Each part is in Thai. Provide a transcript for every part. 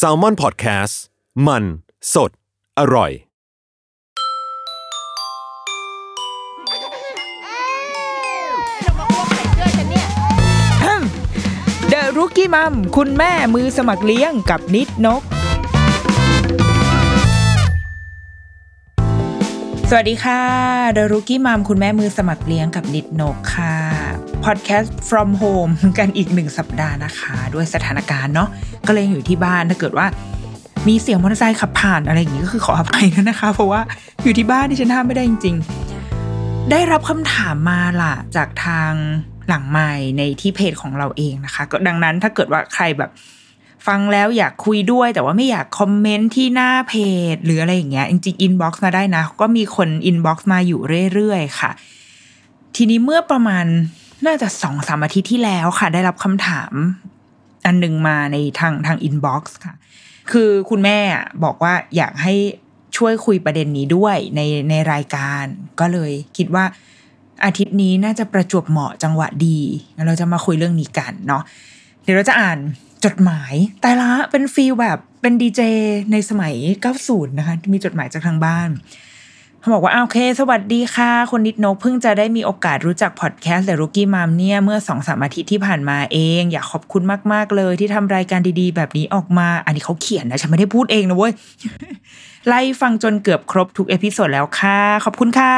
s a l ม o n PODCAST มัน สด อร่อยเดรุกี้มัมคุณแม่มือสมัครเลี้ยงกับนิดนก สวัสดีค่ะเดอะรุกี้มัมคุณแม่มือสมัครเลี้ยงกับนิดนกค่ะพอดแคสต์ from home กันอีกหนึ่งสัปดาห์นะคะ ด้วยสถานการณ์เนาะก็เลยอยู่ที่บ้านถ้าเกิดว่า มีเสียงมอเตอร์ไซค์ขับผ่านอะไรอย่างนี้ก็คือขออภัยด้วยนะคะ เพราะว่าอยู่ที่บ้านที่ฉันห้ามไม่ได้จริง ๆ ได้รับคำถามมาล่ะ จากทางหลังใหม่ในที่เพจของเราเองนะคะ ก็ดังนั้นถ้าเกิดว่าใครแบบ ฟังแล้วอยากคุยด้วย แต่ว่าไม่อยากคอมเมนต์ที่หน้าเพจ หรืออะไรอย่างเงี้ยจริงๆ inbox มาได้นะ ก็มีคน inbox มาอยู่เรื่อยๆค่ะ ทีนี้เมื่อประมาณน่าจะสองสามอาทิตย์ที่แล้วค่ะ ได้รับคำถามอันหนึ่งมาในทางทาง inbox ค่ะ คือคุณแม่บอกว่าอยากให้ช่วยคุยประเด็นนี้ด้วยในในรายการ ก็เลยคิดว่าอาทิตย์นี้น่าจะประจวบเหมาะจังหวะดี เราจะมาคุยเรื่องนี้กันเนาะเดี๋ยวเราจะอ่าน จดหมายแต่ละเป็น feel แบบเป็นดีเจในสมัย 90 นะคะ มีจดหมายจากทางบ้านเขาบอกว่าโอเค สวัสดีค่ะ คนนิดนกเพิ่งจะได้มีโอกาสรู้จักพอดแคสต์ The Rookie Mom เนี่ย เมื่อสองสามอาทิตย์ที่ผ่านมาเอง อยากขอบคุณมาก ๆ เลยที่ทำรายการดีๆ แบบนี้ออกมา อันนี้เขาเขียนนะ ฉันไม่ได้พูดเองนะเว้ย ไล่ฟังจนเกือบครบทุก episode แล้วค่ะ ขอบคุณค่ะ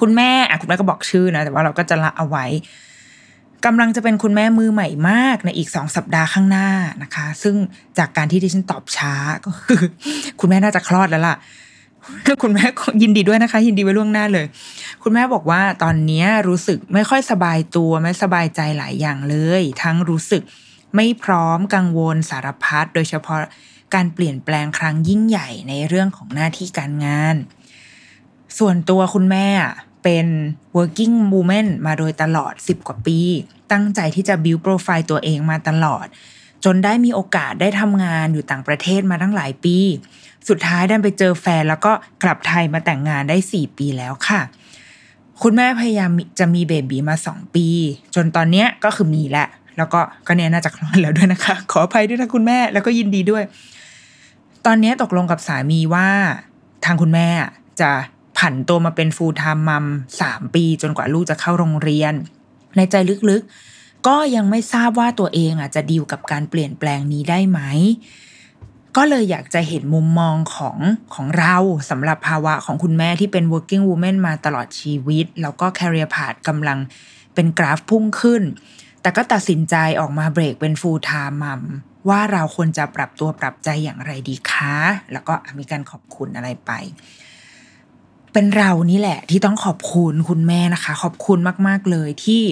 คุณแม่อะคุณแม่ก็บอกชื่อนะ แต่ว่าเราก็จะละเอาไว้ กำลังจะเป็นคุณแม่มือใหม่มากในอีกสองสัปดาห์ข้างหน้านะคะ ซึ่งจากการที่ดิฉันตอบช้าก็คือคุณแม่น่าจะคลอดแล้วล่ะคุณแม่ยินดีด้วยนะคะ ยินดีไว้ล่วงหน้าเลย คุณแม่บอกว่าตอนนี้รู้สึกไม่ค่อยสบายตัวไม่สบายใจหลายอย่างเลย ทั้งรู้สึกไม่พร้อมกังวลสารพัดโดยเฉพาะการเปลี่ยนแปลงครั้งยิ่งใหญ่ในเรื่องของหน้าที่การงาน ส่วนตัวคุณแม่ เป็น working woman มาโดยตลอด 10 กว่าปี ตั้งใจที่จะ build profile ตัวเองมาตลอด จนได้มีโอกาสได้ทำงานอยู่ต่างประเทศมาตั้งหลายปี สุดท้ายดันไปเจอแฟนแล้วก็กลับไทยมาแต่งงานได้ 4 ปีแล้วค่ะ คุณแม่พยายามจะมีเบบีมา 2 ปี จนตอนเนี้ยก็คือมีแล้วแล้วก็ก็เนี้ยน่าจะคลอดแล้วด้วยนะคะ ขออภัยด้วยนะคุณแม่แล้วก็ยินดีด้วย ตอนนี้ตกลงกับสามีว่าทางคุณแม่จะ ผันตัวมาเป็นฟูลไทม์มัมสามปีจนกว่าลูกจะเข้าโรงเรียน ในใจลึกๆ ก็ยังไม่ทราบว่าตัวเองอะจะดีลกับการเปลี่ยนแปลงนี้ได้ไหม ก็เลยอยากจะเห็นมุมมองของของเราสำหรับภาวะของคุณแม่ที่เป็น working woman มาตลอดชีวิต แล้วก็ career path กำลังเป็นกราฟพุ่งขึ้น แต่ก็ตัดสินใจออกมาเบรกเป็น full time mom ว่าเราควรจะปรับตัวปรับใจอย่างไรดีคะ แล้วก็มีการขอบคุณอะไรไป เป็นเรานี่แหละ ที่ต้องขอบคุณคุณแม่นะคะ ขอบคุณมาก ๆเลยที่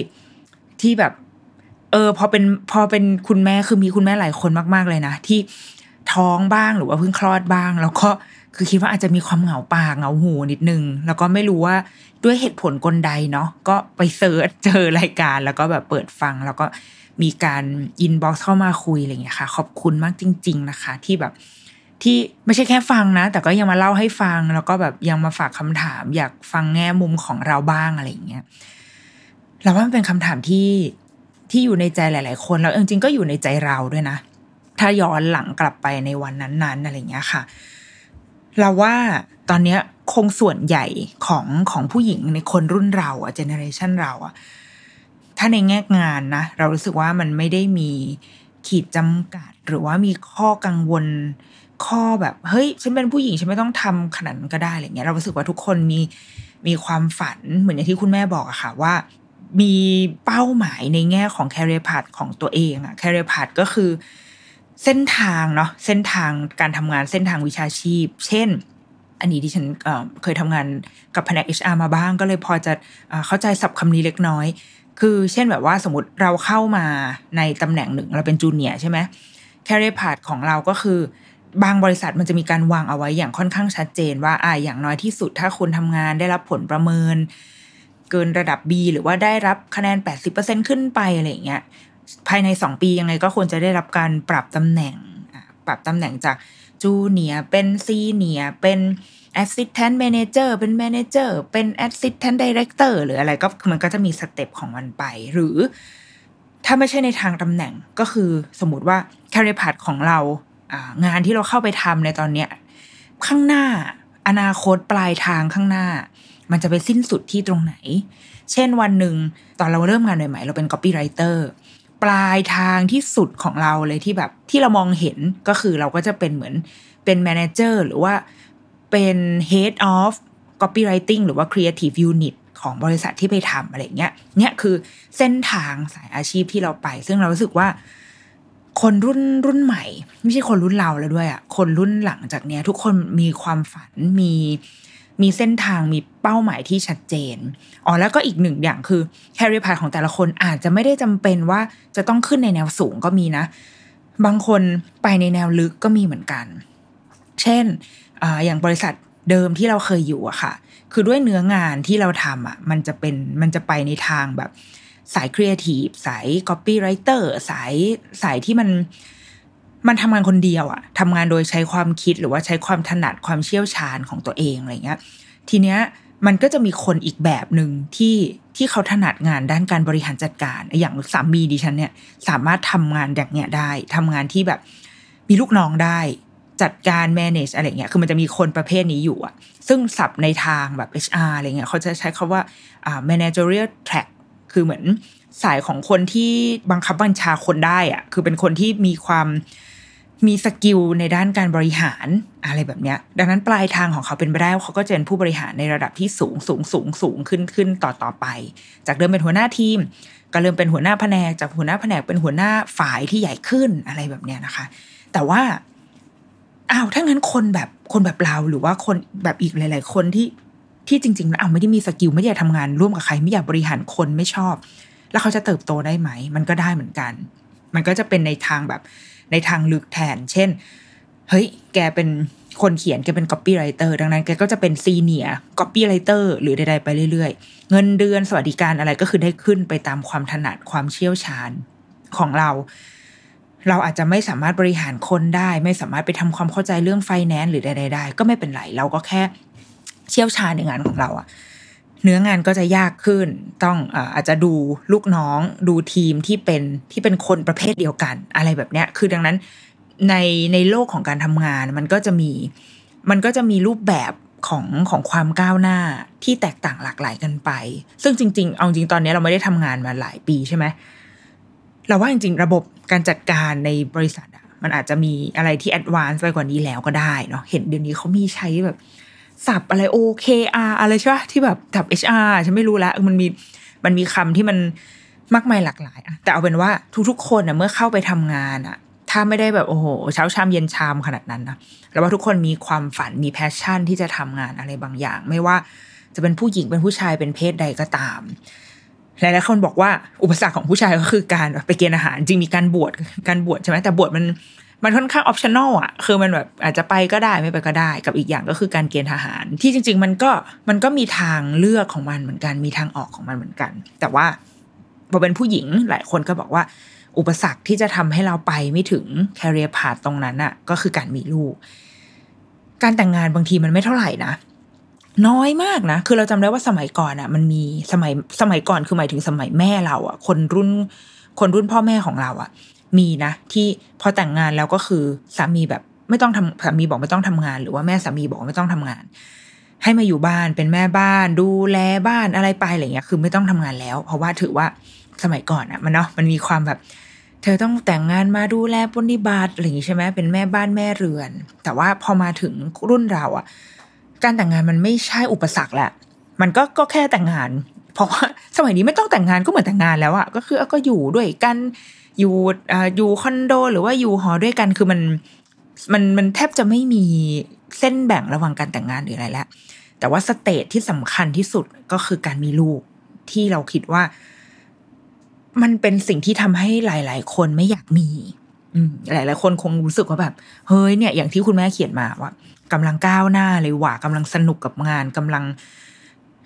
ที่แบบ เออ พอเป็นพอเป็นคุณแม่คือมีคุณแม่หลายคนมาก ๆเลยนะที่ท้องบ้างหรือว่าเพิ่งคลอดบ้าง แล้วก็คือคิดว่าอาจจะมีความเหงาปากเหงาหูนิดนึง แล้วก็ไม่รู้ว่าด้วยเหตุผลกลใดเนาะก็ไปเซิร์ชเจอรายการ แล้วก็แบบเปิดฟัง แล้วก็มีการ inbox เข้ามาคุยอะไรอย่างเงี้ยค่ะ ขอบคุณมากจริง ๆ นะคะ ที่แบบ ที่ไม่ใช่แค่ฟังนะ แต่ก็ยังมาเล่าให้ฟัง แล้วก็แบบยังมาฝากคำถาม อยากฟังแง่มุมของเราบ้างอะไรอย่างเงี้ยเราว่ามันเป็นคำถามที่ที่อยู่ในใจหลาย ๆ คนแล้วจริงๆก็อยู่ในใจเราด้วยนะ ถ้าย้อนหลังกลับไปในวันนั้น ๆ อะไรเงี้ยค่ะ เราว่าตอนเนี้ยคงส่วนใหญ่ของของผู้หญิงในคนรุ่นเราอะ generation เราอะถ้าในแง่งานนะ เรารู้สึกว่ามันไม่ได้มีขีดจำกัด หรือว่ามีข้อกังวล ข้อแบบเฮ้ยฉันเป็นผู้หญิงฉันไม่ต้องทำขนาดนั้นก็ได้อะไรเงี้ยเรารู้สึกว่าทุกคนมีมีความฝันเหมือนอย่างที่คุณแม่บอกอะค่ะว่า มีเป้าหมายในแง่ของ career path ของตัวเองอะ career path ก็คือเส้นทางเนาะเส้นทางการทำงานเส้นทางวิชาชีพ เช่น อันนี้ที่ฉันเเคยทำงานกับแผนก HR มาบ้าง ก็เลยพอจะเข้าใจศัพท์คำนี้เล็กน้อย คือเช่นแบบว่าสมมติเราเข้ามาในตำแหน่งหนึ่งเราเป็นจูเนียร์ใช่ไหมแคริเอร์พาธของเราก็คือ บางบริษัทมันจะมีการวางเอาไว้อย่างค่อนข้างชัดเจนว่าอ่าอย่างน้อยที่สุดถ้าคุณทำงานได้รับผลประเมิน เกินระดับ B หรือว่าได้รับคะแนน 80%ขึ้นไปอะไรอย่างเงี้ยภายใน 2 ปียังไงก็ควรจะได้รับการปรับตำแหน่งปรับตำแหน่งจากจูเนียเป็น senior เป็น assistant manager เป็น manager เป็น assistant director หรืออะไรก็มันก็จะมี step ของมันไป หรือถ้าไม่ใช่ในทางตำแหน่งก็คือสมมติว่า career path ของเรา งานที่เราเข้าไปทำในตอนเนี้ยข้างหน้าอนาคตปลายทางข้างหน้า มันจะไปสิ้นสุดที่ตรงไหน เช่นวันหนึ่งตอนเราเริ่มงานใหม่ๆเราเป็น copywriter ปลายทางที่สุดของเราเลยที่แบบที่เรามองเห็นก็คือเราก็จะเป็นเหมือนเป็น manager หรือว่าเป็น head of copywriting หรือว่า creative unit ของบริษัทที่ไปทำอะไรเงี้ยเนี่ยคือเส้นทางสายอาชีพที่เราไป ซึ่งเรารู้สึกว่า คนรุ่นรุ่นใหม่ ไม่ใช่คนรุ่นเราแล้วด้วยอะ่ะคนรุ่นหลังจากเนี้ย ทุกคนมีความฝันมีมีเส้นทางมีเป้าหมายที่ชัดเจน อ๋อแล้วก็อีกหนึ่งอย่างคือ career path ของแต่ละคนอาจจะไม่ได้จำเป็นว่าจะต้องขึ้นในแนวสูงก็มีนะ บางคนไปในแนวลึกก็มีเหมือนกัน เช่นอย่างบริษัทเดิมที่เราเคยอยู่อะค่ะ คือด้วยเนื้องานที่เราทำอะมันจะเป็นมันจะไปในทางแบบ สายครีเอทีฟสาย copywriter สายสายที่มันมันทำงานคนเดียวอะทำงานโดยใช้ความคิดหรือว่าใช้ความถนัดความเชี่ยวชาญของตัวเองอะไรเงี้ย ทีเนี้ยมันก็จะมีคนอีกแบบหนึ่งที่ที่เขาถนัดงานด้านการบริหารจัดการ อย่างสามีดิฉันเนี่ยสามารถทำงานอย่างเนี้ยได้ทำงานที่แบบมีลูกน้องได้จัดการ manage อะไรเงี้ย คือมันจะมีคนประเภทนี้อยู่อะซึ่งศัพท์ในทางแบบ HR อะไรเงี้ย เขาจะใช้คำว่าอ่า managerial track คือเหมือนสายของคนที่บังคับบัญชาคนได้อะคือเป็นคนที่มีความมี skill ในด้านการบริหารอะไรแบบเนี้ย ดังนั้นปลายทางของเขาเป็นไปได้เขาก็จะเป็นผู้บริหารในระดับที่สูงสูงสูงสูงขึ้นขึ้นต่อต่อไป จากเดิมเป็นหัวหน้าทีม ก็เริ่มเป็นหัวหน้าแผนก จากหัวหน้าแผนกเป็นหัวหน้าฝ่ายที่ใหญ่ขึ้นอะไรแบบเนี้ยนะคะ แต่ว่าอ้าวถ้างั้นคนแบบคนแบบเราหรือว่าคนแบบอีกหลาย ๆ คนที่ ที่จริงๆแล้วอ้าไม่ได้มีสกิลไม่อยากทำงานร่วมกับใครไม่อยากบริหารคนไม่ชอบ แล้วเขาจะเติบโตได้ไหม มันก็ได้เหมือนกัน มันก็จะเป็นในทางแบบในทางลึกแทน เช่น เฮ้ย แกเป็นคนเขียนแกเป็น copywriter ดังนั้นแกก็จะเป็นซีเนียร์ copywriter หรือใดๆไปเรื่อยๆ เงินเดือนสวัสดิการอะไรก็คือได้ขึ้นไปตามความถนัดความเชี่ยวชาญของเรา เราอาจจะไม่สามารถบริหารคนได้ ไม่สามารถไปทำความเข้าใจเรื่องไฟแนนซ์หรือใดๆได้ก็ไม่เป็นไร เราก็แค่ เชี่ยวชาญในงานของเราอะเนื้องานก็จะยากขึ้น ต้องอาจจะดูลูกน้องดูทีมที่เป็นที่เป็นคนประเภทเดียวกัน อะไรแบบเนี้ย คือดังนั้นในในโลกของการทำงานมันก็จะมีมันก็จะมีรูปแบบของของความก้าวหน้าที่แตกต่างหลากหลายกันไป ซึ่งจริง ๆ เอาจริงตอนนี้เราไม่ได้ทำงานมาหลายปีใช่ไหมเราว่าจริง ๆ ระบบการจัดการในบริษัทอะมันอาจจะมีอะไรที่แอดวานซ์ไปกว่านี้แล้วก็ได้เนาะเห็นเดี๋ยวนี้เขามีใช้แบบ สับอะไร OKR อะไรใช่ปะที่แบบสับ HR ฉันไม่รู้ล้วมันมีมันมีคำที่มันมากมายหลากหลายอะแต่เอาเป็นว่าทุกๆคนอะเมื่อเข้าไปทำงานอะถ้าไม่ได้แบบโอ้โหเช้าชามเย็นชามขนาดนั้นนะแล้วว่าทุกคนมีความฝันมีแพชชั่นที่จะทำงานอะไรบางอย่าง ไม่ว่าจะเป็นผู้หญิงเป็นผู้ชายเป็นเพศใดก็ตามหลายๆคนบอกว่าอุปสรรคของผู้ชายก็คือการไปเกณฑ์อาหารจริงมีการบวชการบวชใช่ไหมแต่บวชมัน มันค่อนข้างออปชั่นอลอะ คือมันแบบอาจจะไปก็ได้ไม่ไปก็ได้ กับอีกอย่างก็คือการเกณฑ์ทหาร ที่จริง ๆ มันก็มันก็มีทางเลือกของมันเหมือนกัน มีทางออกของมันเหมือนกัน แต่ว่าพอเป็นผู้หญิงหลายคนก็บอกว่า อุปสรรคที่จะทำให้เราไปไม่ถึงแคริเอร์พาตรงนั้นอะ ก็คือการมีลูก การแต่งงานบางทีมันไม่เท่าไหร่นะน้อยมากนะ คือเราจำได้ว่าสมัยก่อนอะ มันมีสมัยสมัยก่อนคือหมายถึงสมัยแม่เราอะ คนรุ่นคนรุ่นพ่อแม่ของเราอะ มีนะ ที่พอแต่งงานแล้วก็คือสามีแบบไม่ต้องทำสามีบอกไม่ต้องทำงาน หรือว่าแม่สามีบอกไม่ต้องทำงาน ให้มาอยู่บ้านเป็นแม่บ้าน ดูแลบ้านอะไรไปอะไรเงี้ยคือไม่ต้องทำงานแล้ว เพราะว่าถือว่าสมัยก่อนอะมันเนาะมันมีความแบบ เธอต้องแต่งงานมาดูแลปฏิบัติอะไรอย่างงี้ใช่ไหมเป็นแม่บ้านแม่เรือน แต่ว่าพอมาถึงรุ่นเราอะการแต่งงานมันไม่ใช่อุปสรรคแหละมันก็ก็แค่แต่งงาน เพราะว่าสมัยนี้ไม่ต้องแต่งงานก็เหมือนแต่งงานแล้วอะก็คือก็อยู่ด้วยกัน อยู่อยู่คอนโด หรือว่าอยู่หอด้วยกันคือมันมันมันแทบจะไม่มีเส้นแบ่งระหว่างการแต่งงานหรืออะไรแล้วแต่ว่า stage ที่สำคัญที่สุดก็คือการมีลูกที่เราคิดว่า มันเป็นสิ่งที่ทำให้หลาย ๆ คนไม่อยากมีอืมหลายๆคนคงรู้สึกว่าแบบ เฮ้ยเนี่ยอย่างที่คุณแม่เขียนมาว่ากำลังก้าวหน้าเลยว่ะกำลังสนุกกับงานกำลัง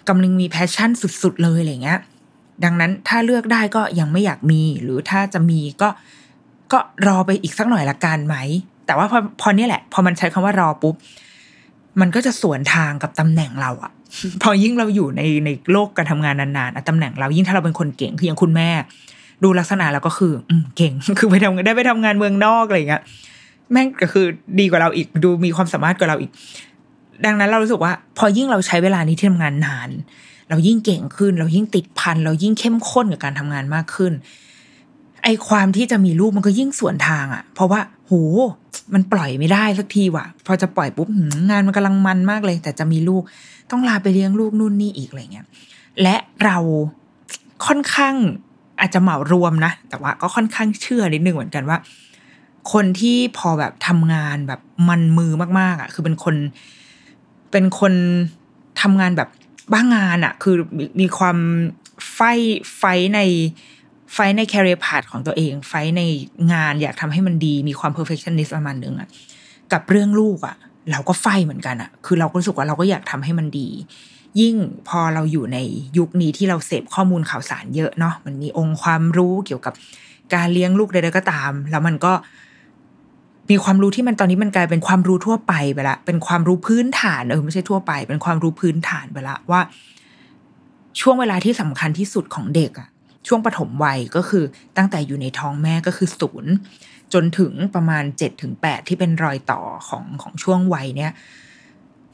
กำลังมีแพชชั่นสุด ๆ เลยอะไรเงี้ย ดังนั้นถ้าเลือกได้ก็ยังไม่อยากมี หรือถ้าจะมีก็ก็รอไปอีกสักหน่อยละกันไหม แต่ว่าพอพอนี่แหละ พอมันใช้คำว่ารอปุ๊บมันก็จะสวนทางกับตำแหน่งเราอะพอยิ่งเราอยู่ในในโลกการทำงานนานๆตำแหน่งเรายิ่งถ้าเราเป็นคนเก่งคืออย่างคุณแม่ ดูลักษณะแล้วก็คือ อืเก่งคือไปทำได้ไปทำงานเมืองนอกอะไรเงี้ยแม่งก็คือดีกว่าเราอีกดูมีความสามารถกว่าเราอีก ดังนั้นเรารู้สึกว่า พอยิ่งเราใช้เวลานี้ที่ทำงานนาน เรายิ่งเก่งขึ้น เรายิ่งติดพัน เรายิ่งเข้มข้นกับการทำงานมากขึ้น ไอความที่จะมีลูกมันก็ยิ่งสวนทางอะ่ะ เพราะว่าโหมันปล่อยไม่ได้สักทีว่ะ พอจะปล่อยปุ๊บงานมันกำลังมันมากเลย แต่จะมีลูกต้องลาไปเลี้ยงลูกนู่นนี่อีกอะไรเงี้ยและเราค่อนข้างอาจจะเหมารวมนะ แต่ว่าก็ค่อนข้างเชื่อนิดนึงเหมือนกันว่า คนที่พอแบบทำงานแบบมันมือมากๆ อะ คือเป็นคน เป็นคนทำงานแบบ บ้างานอะคือมีความ fight fight ใน fight ใน career path ของตัวเอง fight ในงานอยากทำให้มันดี มีความ perfectionist ประมาณนึงอะกับเรื่องลูกอะเราก็ fight เหมือนกันอะคือเราก็รู้สึกว่าเราก็อยากทำให้มันดี ยิ่งพอเราอยู่ในยุคนี้ที่เราเสพข้อมูลข่าวสารเยอะเนาะมันมีองค์ความรู้เกี่ยวกับการเลี้ยงลูกใดๆก็ตาม แล้วมันก็ มีความรู้ที่มันตอนนี้มันกลายเป็นความรู้ทั่วไปไปละ เป็นความรู้พื้นฐานเออไม่ใช่ทั่วไป เป็นความรู้พื้นฐานไปละว่า ช่วงเวลาที่สำคัญที่สุดของเด็กอะช่วงปฐมวัยก็คือตั้งแต่อยู่ในท้องแม่ก็คือศูนย์จนถึงประมาณเจ็ดถึงแปดที่เป็นรอยต่อของของช่วงวัยเนี้ย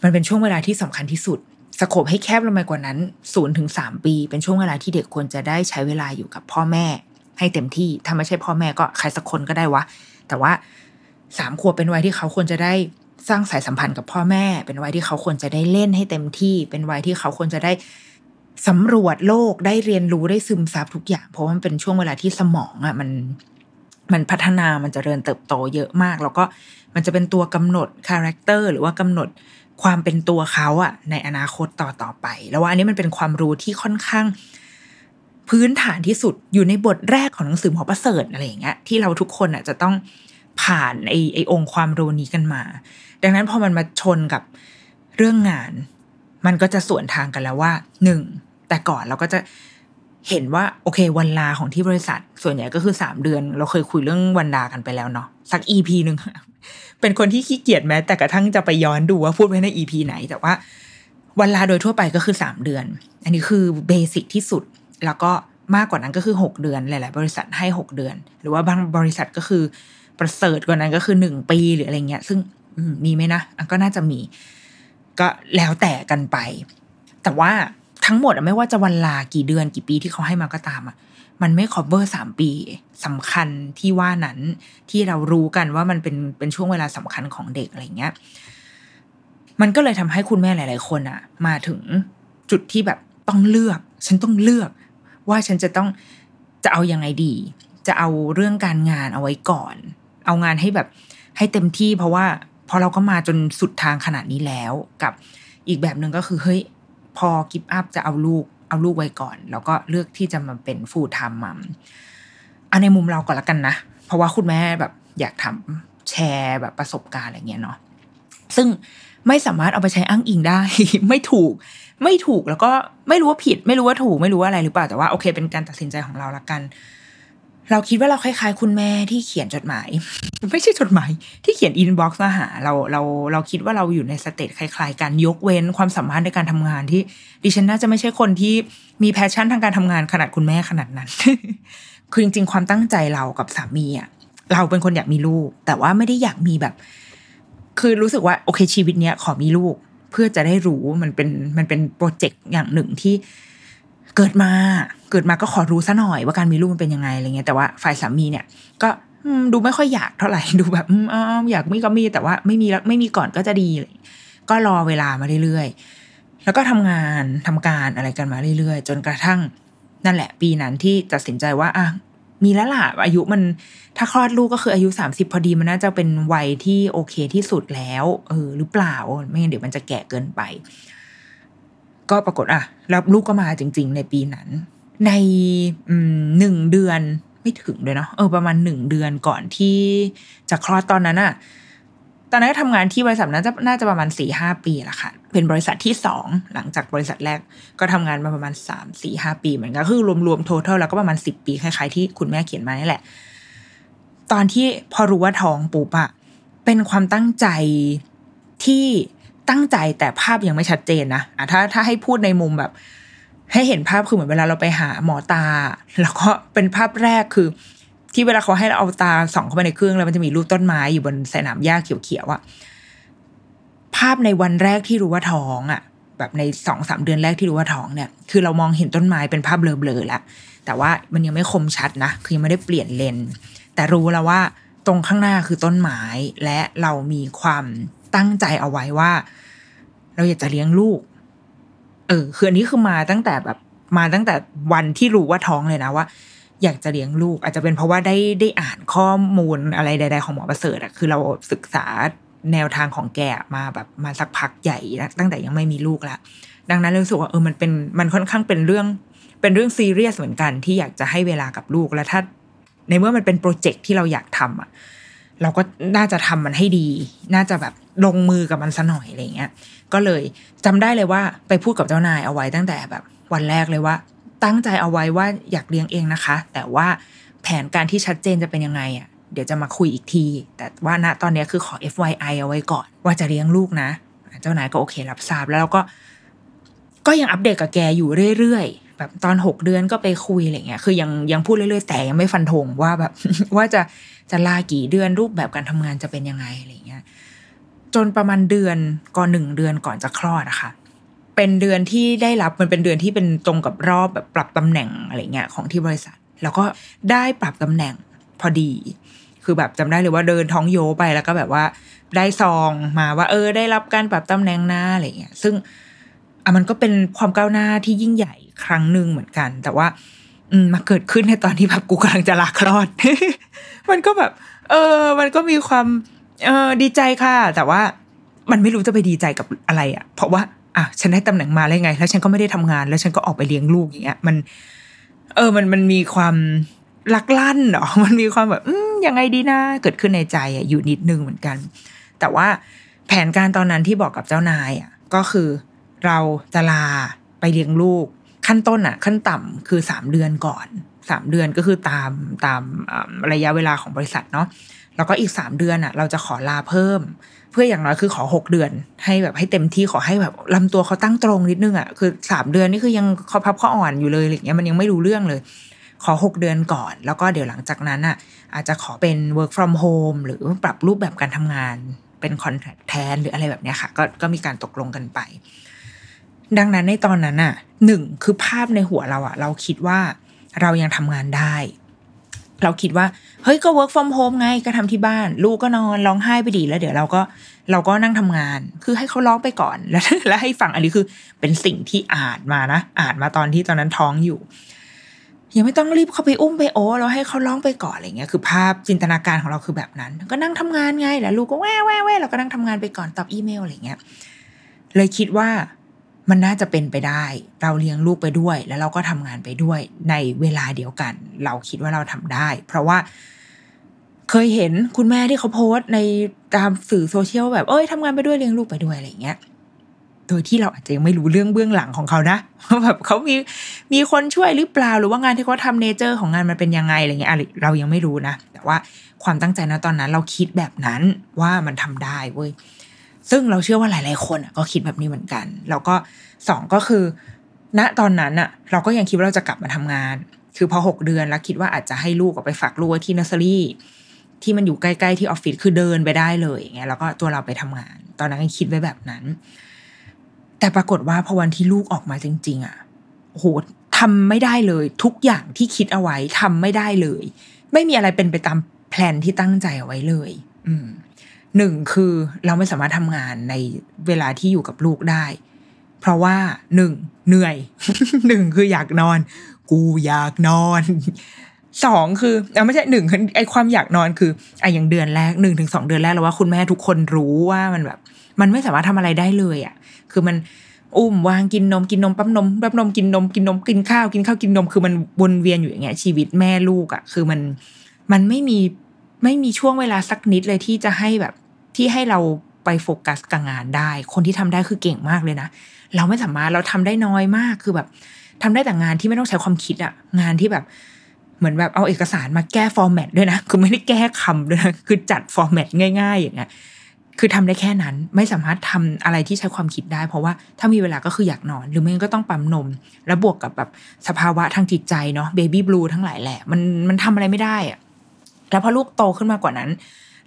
มันเป็นช่วงเวลาที่สำคัญที่สุดสโคบให้แคบลงไปกว่านั้นศูนย์ถึงสามปี เป็นช่วงเวลาที่เด็กควรจะได้ใช้เวลาอยู่กับพ่อแม่ ให้เต็มที่ถ้าไม่ใช่พ่อแม่ก็ใครสักคนก็ได้วะ แต่ว่า สามขวบเป็นวัยที่เขาควรจะได้สร้างสายสัมพันธ์กับพ่อแม่ เป็นวัยที่เขาควรจะได้เล่นให้เต็มที่ เป็นวัยที่เขาควรจะได้สำรวจโลกได้เรียนรู้ได้ซึมซับทุกอย่าง เพราะว่ามันเป็นช่วงเวลาที่สมองอะมันมันพัฒนามันจเจริญเติบโตเยอะมาก แล้วก็มันจะเป็นตัวกำหนดคาแรคเตอร์หรือว่ากำหนดความเป็นตัวเขาอะในอนาคตต่อต่อไป แล้วว่าอันนี้มันเป็นความรู้ที่ค่อนข้าง พื้นฐานที่สุดอยู่ในบทแรกของหนังสือหมอประเสริฐอะไรอย่างเงี้ยที่เราทุกคนอะจะต้อง ผ่านไอไอองค์ความรู้นี้กันมา ดังนั้นพอมันมาชนกับเรื่องงาน มันก็จะสวนทางกันแล้วว่าหนึ่งแต่ก่อนเราก็จะเห็นว่าโอเควันลาของที่บริษัท ส่วนใหญ่ก็คือสามเดือน เราเคยคุยเรื่องวันลากันไปแล้วเนาะสัก EP หนึ่งเป็นคนที่ขี้เกียจแม้ แต่กระทั่งจะไปย้อนดูว่าพูดไว้ใน EP ไหน แต่ว่าวันลาโดยทั่วไปก็คือสามเดือน อันนี้คือ basic ที่สุด แล้วก็มากกว่านั้นก็คือหกเดือนหลาย ๆ บริษัทให้หกเดือน หรือว่าบางบริษัทก็คือ ประเสริฐกว่านั้นก็คือหนึ่งปีหรืออะไรเงี้ย ซึ่งมีไหมนะก็น่าจะมี ก็แล้วแต่กันไป แต่ว่าทั้งหมดไม่ว่าจะวันลากี่เดือนกี่ปีที่เขาให้มาก็ตามอะมันไม่ cover สามปีสำคัญที่ว่านั้นที่เรารู้กันว่ามันเป็นเป็นช่วงเวลาสำคัญของเด็กอะไรเงี้ย มันก็เลยทำให้คุณแม่หลาย ๆ คนอะ มาถึงจุดที่แบบต้องเลือก ฉันต้องเลือก ว่าฉันจะต้องจะเอาอยัางไงดี จะเอาเรื่องการงานเอาไว้ก่อน เอางานให้แบบให้เต็มที่ เพราะว่าพอเราก็มาจนสุดทางขนาดนี้แล้วกับอีกแบบหนึ่งก็คือเฮ้ยพอกิฟอัพจะเอาลูกเอาลูกไว้ก่อน แล้วก็เลือกที่จะมาเป็นฟูลไทม์มัมเอาในมุมเราก่อนละกันนะ เพราะว่าคุณแม่แบบอยากทำแชร์แบบประสบการณ์อะไรเงี้ยเนาะซึ่งไม่สามารถเอาไปใช้อ้างอิงได้ ไม่ถูก ไม่ถูกแล้วก็ไม่รู้ว่าผิด ไม่รู้ว่าถูกไม่รู้ว่าอะไรหรือเปล่าแต่ว่าโอเค เป็นการตัดสินใจของเราละกัน เราคิดว่าเราคล้ายๆ คุณแม่ที่เขียนจดหมาย ไม่ใช่จดหมาย ที่เขียน inbox มาหาเราเราเราคิดว่าเราอยู่ใน stage คล้ายๆกันยกเว้นความสัมพันธ์ในการทำงานที่ ดิฉันน่าจะไม่ใช่คนที่มี passion ทางการทำงานขนาดคุณแม่ขนาดนั้น คือจริงๆ ความตั้งใจเรากับสามีอะเราเป็นคนอยากมีลูก แต่ว่าไม่ได้อยากมีแบบ คือรู้สึกว่าโอเคชีวิตเนี้ยขอมีลูก เพื่อจะได้รู้มันเป็นมันเป็น project อย่างหนึ่งที่ เกิดมาเกิดมาก็ขอรู้ซะหน่อยว่าการมีลูกมันเป็นยังไงอะไรเงี้ยแต่ว่าฝ่ายสามีเนี่ย ก็ดูไม่ค่อยอยากเท่าไหร่ดูแบบออยากมีก็มีแต่ว่าไม่มีแล้วไม่มีก่อนก็จะดีก็รอเวลามาเรื่อยๆ แล้วก็ทำงานทำการอะไรกันมาเรื่อยๆ จนกระทั่งนั่นแหละ ปีนั้นที่ตัดสินใจว่าอะมีแล้วล่ะอายุมันถ้าคลอดลูกก็คืออายุสามสิบพอดีมันน่าจะเป็นวัยที่โอเคที่สุดแล้ว เออหรือเปล่าไม่งั้นเดี๋ยวมันจะแก่เกินไป ก็ปรากฏอะแล้วลูกก็มาจริง ๆ ในปีนั้น ในหนึ่งเดือนไม่ถึงเลยเนาะเออประมาณหนึ่งเดือนก่อนที่จะคลอดตอนนั้นอะตอนนั้นทำงานที่บริษัทน่าจะน่าจะประมาณสี่ห้าปีละค่ะ เป็นบริษัทที่สองหลังจากบริษัทแรกก็ทำงานมาประมาณสามสี่ห้าปีเหมือนกันคือรวมๆทั้งแล้วก็ประมาณสิบปีคล้ายๆที่คุณแม่เขียนมานี่แหละ ตอนที่พอรู้ว่าท้องปุ๊บอะเป็นความตั้งใจที่ ตั้งใจแต่ภาพยังไม่ชัดเจนนะอะถ้าถ้าให้พูดในมุมแบบ ให้เห็นภาพคือเหมือนเวลาเราไปหาหมอตา แล้วก็เป็นภาพแรกคือ ที่เวลาเขาให้เราเอาตาส่องเข้าไปในเครื่องแล้วมันจะมีรูปต้นไม้อยู่บนสนามหญ้าเขียวๆอะภาพในวันแรกที่รู้ว่าท้องอะแบบในสองสามเดือนแรกที่รู้ว่าท้องเนี่ย คือเรามองเห็นต้นไม้เป็นภาพเบลอๆแล้วแต่ว่ามันยังไม่คมชัดนะคือยังไม่ได้เปลี่ยนเลนแต่รู้แล้วว่าตรงข้างหน้าคือต้นไม้และเรามีความ ตั้งใจเอาไว้ว่า เราอยากจะเลี้ยงลูก เออคืออันนี้คือมาตั้งแต่แบบมาตั้งแต่วันที่รู้ว่าท้องเลยนะว่า อยากจะเลี้ยงลูก อาจจะเป็นเพราะว่าได้ได้อ่านข้อมูลอะไรใด ๆ ของหมอประเสริฐอะคือเราศึกษาแนวทางของแกมาแบบมาสักพักใหญ่แล้วตั้งแต่ยังไม่มีลูกละดังนั้นรู้สึกว่าเออมันเป็นมันค่อนข้างเป็นเรื่อง เป็นเรื่องซีเรียสเหมือนกันที่อยากจะให้เวลากับลูก แล้วถ้าในเมื่อมันเป็นโปรเจกต์ที่เราอยากทำอะเราก็น่าจะทำมันให้ดี น่าจะแบบ ลงมือกับมันซะหน่อยอะไรเงี้ย ก็เลยจำได้เลยว่าไปพูดกับเจ้านายเอาไว้ตั้งแต่แบบ วันแรกเลยว่า ตั้งใจเอาไว้ว่าอยากเลี้ยงเองนะคะ แต่ว่าแผนการที่ชัดเจนจะเป็นยังไงอะเดี๋ยวจะมาคุยอีกที แต่ว่าณตอนนี้คือขอ FYI เอาไว้ก่อน ว่าจะเลี้ยงลูกนะ เจ้านายก็โอเครับทราบแล้วเราก็ ก็ยังอัปเดตกับแกอยู่เรื่อยๆ แบบตอนหกเดือนก็ไปคุยอะไรเงี้ย คือยังยังพูดเรื่อยๆ แต่ยังไม่ฟันธงว่าแบบว่าจะจะลากี่เดือนรูปแบบการทำงานจะเป็นยังไงอะไรเงี้ย จนประมาณเดือนก่อนหนึ่งเดือนก่อนจะคลอดอะค่ะ เป็นเดือนที่ได้รับมันเป็นเดือนที่เป็นตรงกับรอบแบบปรับตำแหน่งอะไรเงี้ยของที่บริษัท แล้วก็ได้ปรับตำแหน่งพอดี คือแบบจำได้เลยว่าเดินท้องโยไปแล้วก็แบบว่าได้ซองมาว่า เออ ได้รับการปรับตำแหน่งหน้าอะไรเงี้ย ซึ่งอะมันก็เป็นความก้าวหน้าที่ยิ่งใหญ่ครั้งหนึ่งเหมือนกัน แต่ว่า อืมมาเกิดขึ้นในตอนที่แบบกูกำลังจะลาคลอด มันก็แบบ เออ มันก็มีความ เออดีใจค่ะ แต่ว่ามันไม่รู้จะไปดีใจกับอะไรอะ่ะ เพราะว่าอะฉันได้ตำแหน่งมาแล้วไง แล้วฉันก็ไม่ได้ทำงาน แล้วฉันก็ออกไปเลี้ยงลูกอย่างเงี้ย มัน เออ มันมันมีความลักลั่นเนาะมันมีความแบบ อืมยังไงดีนะ เกิดขึ้นในใจอะอยู่นิดนึงเหมือนกัน แต่ว่าแผนการตอนนั้นที่บอกกับเจ้านายอะ ก็คือเราจะลาไปเลี้ยงลูก ขั้นต้นอะ ขั้นต่ำคือสามเดือนก่อนสามเดือนก็คือตามตามระยะเวลาของบริษัทเนาะ แล้วก็อีกสามเดือนอะ เราจะขอลาเพิ่ม เพื่ออย่างน้อยคือขอหกเดือน ให้แบบให้เต็มที่ขอให้แบบลำตัวเขาตั้งตรงนิดนึงอะคือสามเดือนนี่คือยังเขาพับเขาอ่อนอยู่เลยอะไรเงี้ยมันยังไม่รู้เรื่องเลย ขอหกเดือนก่อน แล้วก็เดี๋ยวหลังจากนั้นอะ อาจจะขอเป็น work from home หรือปรับรูปแบบการทำงานเป็น contract แทนหรืออะไรแบบเนี้ยค่ะ ก็ก็มีการตกลงกันไป ดังนั้นในตอนนั้นอะหนึ่งคือภาพในหัวเราอะ เราคิดว่าเรายังทำงานได้ เราคิดว่า เฮ้ยก็ work from home ไงก็ทำที่บ้าน ลูกก็นอนร้องไห้ไปดีแล้ว เดี๋ยวเราก็เราก็นั่งทำงาน คือให้เขาร้องไปก่อนแล้วแล้วให้ฟังอันนี้คือเป็นสิ่งที่อ่านมานะอ่านมาตอนที่ตอนนั้นท้องอยู่ยังไม่ต้องรีบเข้าไปอุ้มไปโอ้เราให้เขาร้องไปก่อนอะไรเงี้ยคือภาพจินตนาการของเราคือแบบนั้น ก็นั่งทำงานไงแล้วลูกก็แว่แว่แว่เราก็นั่งทำงานไปก่อนตอบอีเมลอะไรเงี้ยเลยคิดว่า มันน่าจะเป็นไปได้ เราเลี้ยงลูกไปด้วย แล้วเราก็ทำงานไปด้วย ในเวลาเดียวกัน เราคิดว่าเราทำได้ เพราะว่า เคยเห็นคุณแม่ที่เขาโพสต์ในตามสื่อโซเชียลแบบเอ้ยทำงานไปด้วยเลี้ยงลูกไปด้วยอะไรเงี้ยโดยที่เราอาจจะยังไม่รู้เรื่องเบื้องหลังของเขานะว่าแบบเขามีมีคนช่วยหรือเปล่าหรือว่างานที่เขาทำ nature ของงานมันเป็นยังไงอะไรเงี้ยเรายังไม่รู้นะ แต่ว่าความตั้งใจนะตอนนั้น เราคิดแบบนั้นว่ามันทำได้เว้ย ซึ่งเราเชื่อว่าหลาย ๆ คนก็คิดแบบนี้เหมือนกัน แล้วก็สองก็คือ ณตอนนั้นอะเราก็ยังคิดว่าเราจะกลับมาทำงาน คือพอหกเดือนแล้วคิดว่าอาจจะให้ลูกออกไปฝากลูกที่นอร์เซอรี่ที่มันอยู่ใกล้ ๆ ที่ออฟฟิศคือเดินไปได้เลยอย่างเงี้ยแล้วก็ตัวเราไปทำงาน ตอนนั้นก็คิดไว้แบบนั้น แต่ปรากฏว่าพอวันที่ลูกออกมาจริง ๆอะโหทำไม่ได้เลย ทุกอย่างที่คิดเอาไว้ทำไม่ได้เลย ไม่มีอะไรเป็นไปตามแพลนที่ตั้งใจเอาไว้เลย อืม หนึ่งคือเราไม่สามารถทำงานในเวลาที่อยู่กับลูกได้ เพราะว่าหนึ่งเหนื่อยหนึ่งคืออยากนอน กูอยากนอนสองคือเอาไม่ใช่หนึ่งไอความอยากนอนคือไออย่างเดือนแรกหนึ่งถึงสองเดือนแรกเราว่าคุณแม่ทุกคนรู้ว่ามันแบบ มันไม่สามารถทำอะไรได้เลยอะ่ะ คือมันอุ้มวางกินนมกินนมปั๊มนมปั๊มนมกินนมกินนมกินข้าวกินข้าวกินนมคือมันวนเวียนอยู่อย่างเงี้ยชีวิตแม่ลูกอะ่ะ คือมันมันไม่มีไม่มีช่วงเวลาสักนิดเลยที่จะให้แบบ ที่ให้เราไปโฟกัสกับงานได้ คนที่ทำได้คือเก่งมากเลยนะ เราไม่สามารถเราทำได้น้อยมากคือแบบทำได้แต่งานที่ไม่ต้องใช้ความคิดอะงานที่แบบเหมือนแบบเอาเอกสารมาแก้ฟอร์แมตด้วยนะคือไม่ได้แก้คำด้วยนะคือจัดฟอร์แมตง่ายๆ อย่างเงี้ยคือทำได้แค่นั้นไม่สามารถทำอะไรที่ใช้ความคิดได้ เพราะว่าถ้ามีเวลาก็คืออยากนอน หรือไม่ก็ต้องปั๊มนม แล้วบวกกับแบบสภาวะทางจิตใจเนาะเบบี้บลูทั้งหลายแหละ มันมันทำอะไรไม่ได้อะแล้วพอลูกโตขึ้นมากว่านั้น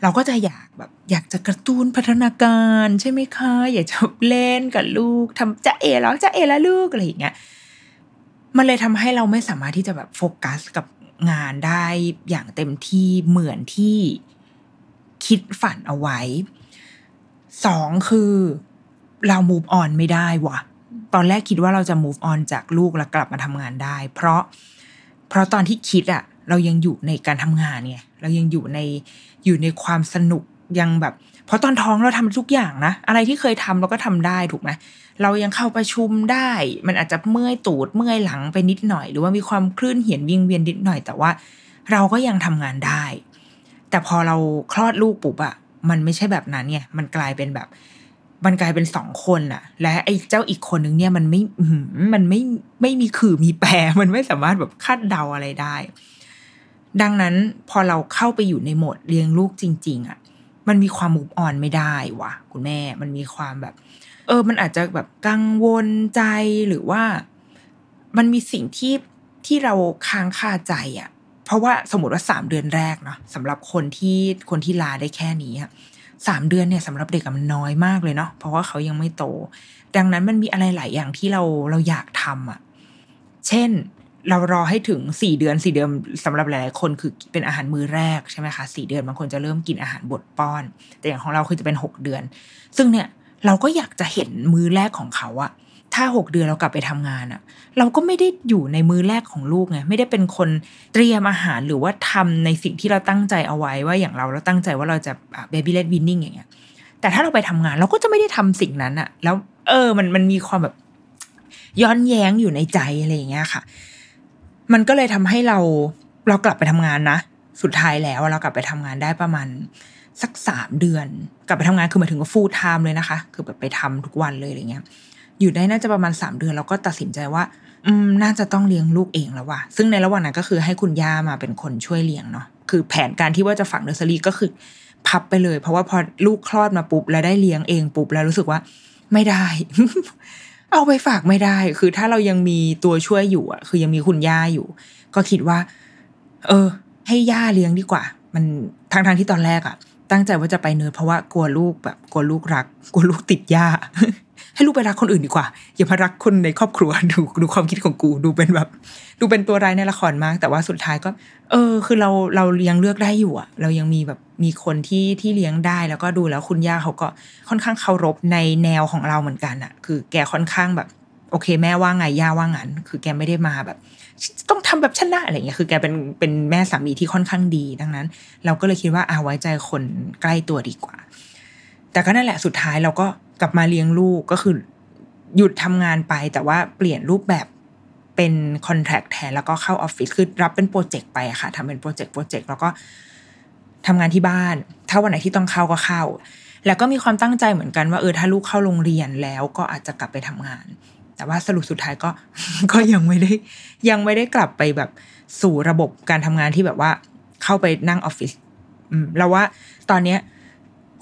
เราก็จะอยากแบบอยากจะกระตุ้นพัฒนาการใช่ไหมคะ อยากจะเล่นกับลูกทำจะเอแล้วจะเอแล้วลูกอะไรอย่างเงี้ยมันเลยทำให้เราไม่สามารถที่จะแบบโฟกัสกับงานได้อย่างเต็มที่เหมือนที่คิดฝันเอาไว้สองคือเรา move on ไม่ได้วะตอนแรกคิดว่าเราจะ move on จากลูกแล้วกลับมาทำงานได้ เพราะ เพราะตอนที่คิดอะเรายังอยู่ในการทำงานไงเรายังอยู่ใน อยู่ในความสนุกยังแบบ เพราะตอนท้องเราทำทุกอย่างนะ อะไรที่เคยทำเราก็ทำได้ถูกไหมเรายังเข้าประชุมได้ มันอาจจะเมื่อยตูดเมื่อยหลังไปนิดหน่อย หรือว่ามีความคลื่นเหียนวิงเวียนนิดหน่อย แต่ว่าเราก็ยังทำงานได้ แต่พอเราคลอดลูกปุ๊บอะมันไม่ใช่แบบนั้นไงมันกลายเป็นแบบมันกลายเป็นสองคนอะและไอ้เจ้าอีกคนนึงเนี่ยมันไม่มันไม่ไม่มีขื่อมีแปรมันไม่สามารถแบบคาดเดาอะไรได้ ดังนั้นพอเราเข้าไปอยู่ในโหมดเลี้ยงลูกจริง ๆอะมันมีความมุกอ่อนไม่ได้วะคุณแม่ มันมีความแบบ เออ มันอาจจะแบบกังวลใจหรือว่า มันมีสิ่งที่ที่เราค้างคาใจอะเพราะว่าสมมติว่าสามเดือนแรกเนาะสำหรับคนที่คนที่ลาได้แค่นี้สามเดือนเนี่ยสำหรับเด็กมันน้อยมากเลยเนาะเพราะว่าเขายังไม่โต ดังนั้นมันมีอะไรหลายอย่างที่เราเราอยากทำอะ่ะ เช่น เรารอให้ถึงสี่เดือนสี่เดือนสำหรับหลายๆคนคือเป็นอาหารมื้อแรกใช่ไหมคะสี่เดือนบางคนจะเริ่มกินอาหารบดป้อน แต่อย่างของเราคือจะเป็นหกเดือน ซึ่งเนี่ยเราก็อยากจะเห็นมื้อแรกของเขาอะถ้าหกเดือนเรากลับไปทำงานอะเราก็ไม่ได้อยู่ในมือแรกของลูกไงไม่ได้เป็นคนเตรียมอาหารหรือว่าทำในสิ่งที่เราตั้งใจเอาไว้ว่าอย่างเราเราตั้งใจว่าเราจะเบบี้เลดวินนิ่งอย่างเงี้ยแต่ถ้าเราไปทำงานเราก็จะไม่ได้ทำสิ่งนั้นอะแล้ว เออมันมันมีความแบบย้อนแย้งอยู่ในใจอะไรอย่างเงี้ยค่ะ มันก็เลยทำให้เราเรากลับไปทำงานนะ สุดท้ายแล้วเรากลับไปทำงานได้ประมาณสักสามเดือน กลับไปทำงานคือมาถึงก็ full-time เลยนะคะ คือแบบไปทำทุกวันเลยอะไรเงี้ย อยู่ได้น่าจะประมาณสามเดือนแล้วก็ตัดสินใจว่า อืมน่าจะต้องเลี้ยงลูกเองแล้วว่ะ ซึ่งในระหว่างนั้นก็คือให้คุณย่ามาเป็นคนช่วยเลี้ยงเนาะ คือแผนการที่ว่าจะฝังเนอร์เซอรี่ก็คือพับไปเลย เพราะว่าพอลูกคลอดมาปุ๊บแล้วได้เลี้ยงเองปุ๊บแล้วรู้สึกว่า ไม่ได้ เอาไปฝากไม่ได้ คือถ้าเรายังมีตัวช่วยอยู่อะ คือยังมีคุณย่าอยู่ ก็คิดว่า เออ ให้ย่าเลี้ยงดีกว่า มันทางทางที่ตอนแรกอะ ตั้งใจว่าจะไปเนิร์เพราะว่ากลัวลูกแบบกลัวลูกรัก กลัวลูกติดย่า ให้ลูกไปรักคนอื่นดีกว่า อย่ามารักคนในครอบครัวดูดูความคิดของกูดูเป็นแบบ ดูเป็นตัวร้ายในละครมาก แต่ว่าสุดท้ายก็ เออ คือเราเรายังเลือกได้อยู่อะเรายังมีแบบมีคนที่ที่เลี้ยงได้แล้วก็ดูแล้วคุณย่าเขาก็ค่อนข้างเคารพในแนวของเราเหมือนกันอะคือแกค่อนข้างแบบ โอเค แม่ว่าไงย่าว่างั้น คือแกไม่ได้มาแบบ ต้องทำแบบฉันนะอะไรเงี้ยคือแกเป็นเป็นแม่สามีที่ค่อนข้างดีดังนั้น เราก็เลยคิดว่าอาไว้ใจคนใกล้ตัวดีกว่า แต่ก็นั่นแหละสุดท้ายเราก็กลับมาเลี้ยงลูกก็คือ หยุดทำงานไป แต่ว่าเปลี่ยนรูปแบบเป็นคอนแทคแทนแล้วก็เข้าออฟฟิศคือรับเป็นโปรเจกต์ไปค่ะทำเป็นโปรเจกต์โปรเจกต์แล้วก็ทำงานที่บ้าน ถ้าวันไหนที่ต้องเข้าก็เข้า แล้วก็มีความตั้งใจเหมือนกันว่าเออถ้าลูกเข้าโรงเรียนแล้วก็อาจจะกลับไปทำงาน แต่ว่าสรุปสุดท้ายก็ก็ยังไม่ได้ยังไม่ได้กลับไปแบบสู่ระบบการทำงานที่แบบว่า เข้าไปนั่งออฟฟิศอืมแล้วว่าตอนเนี้ย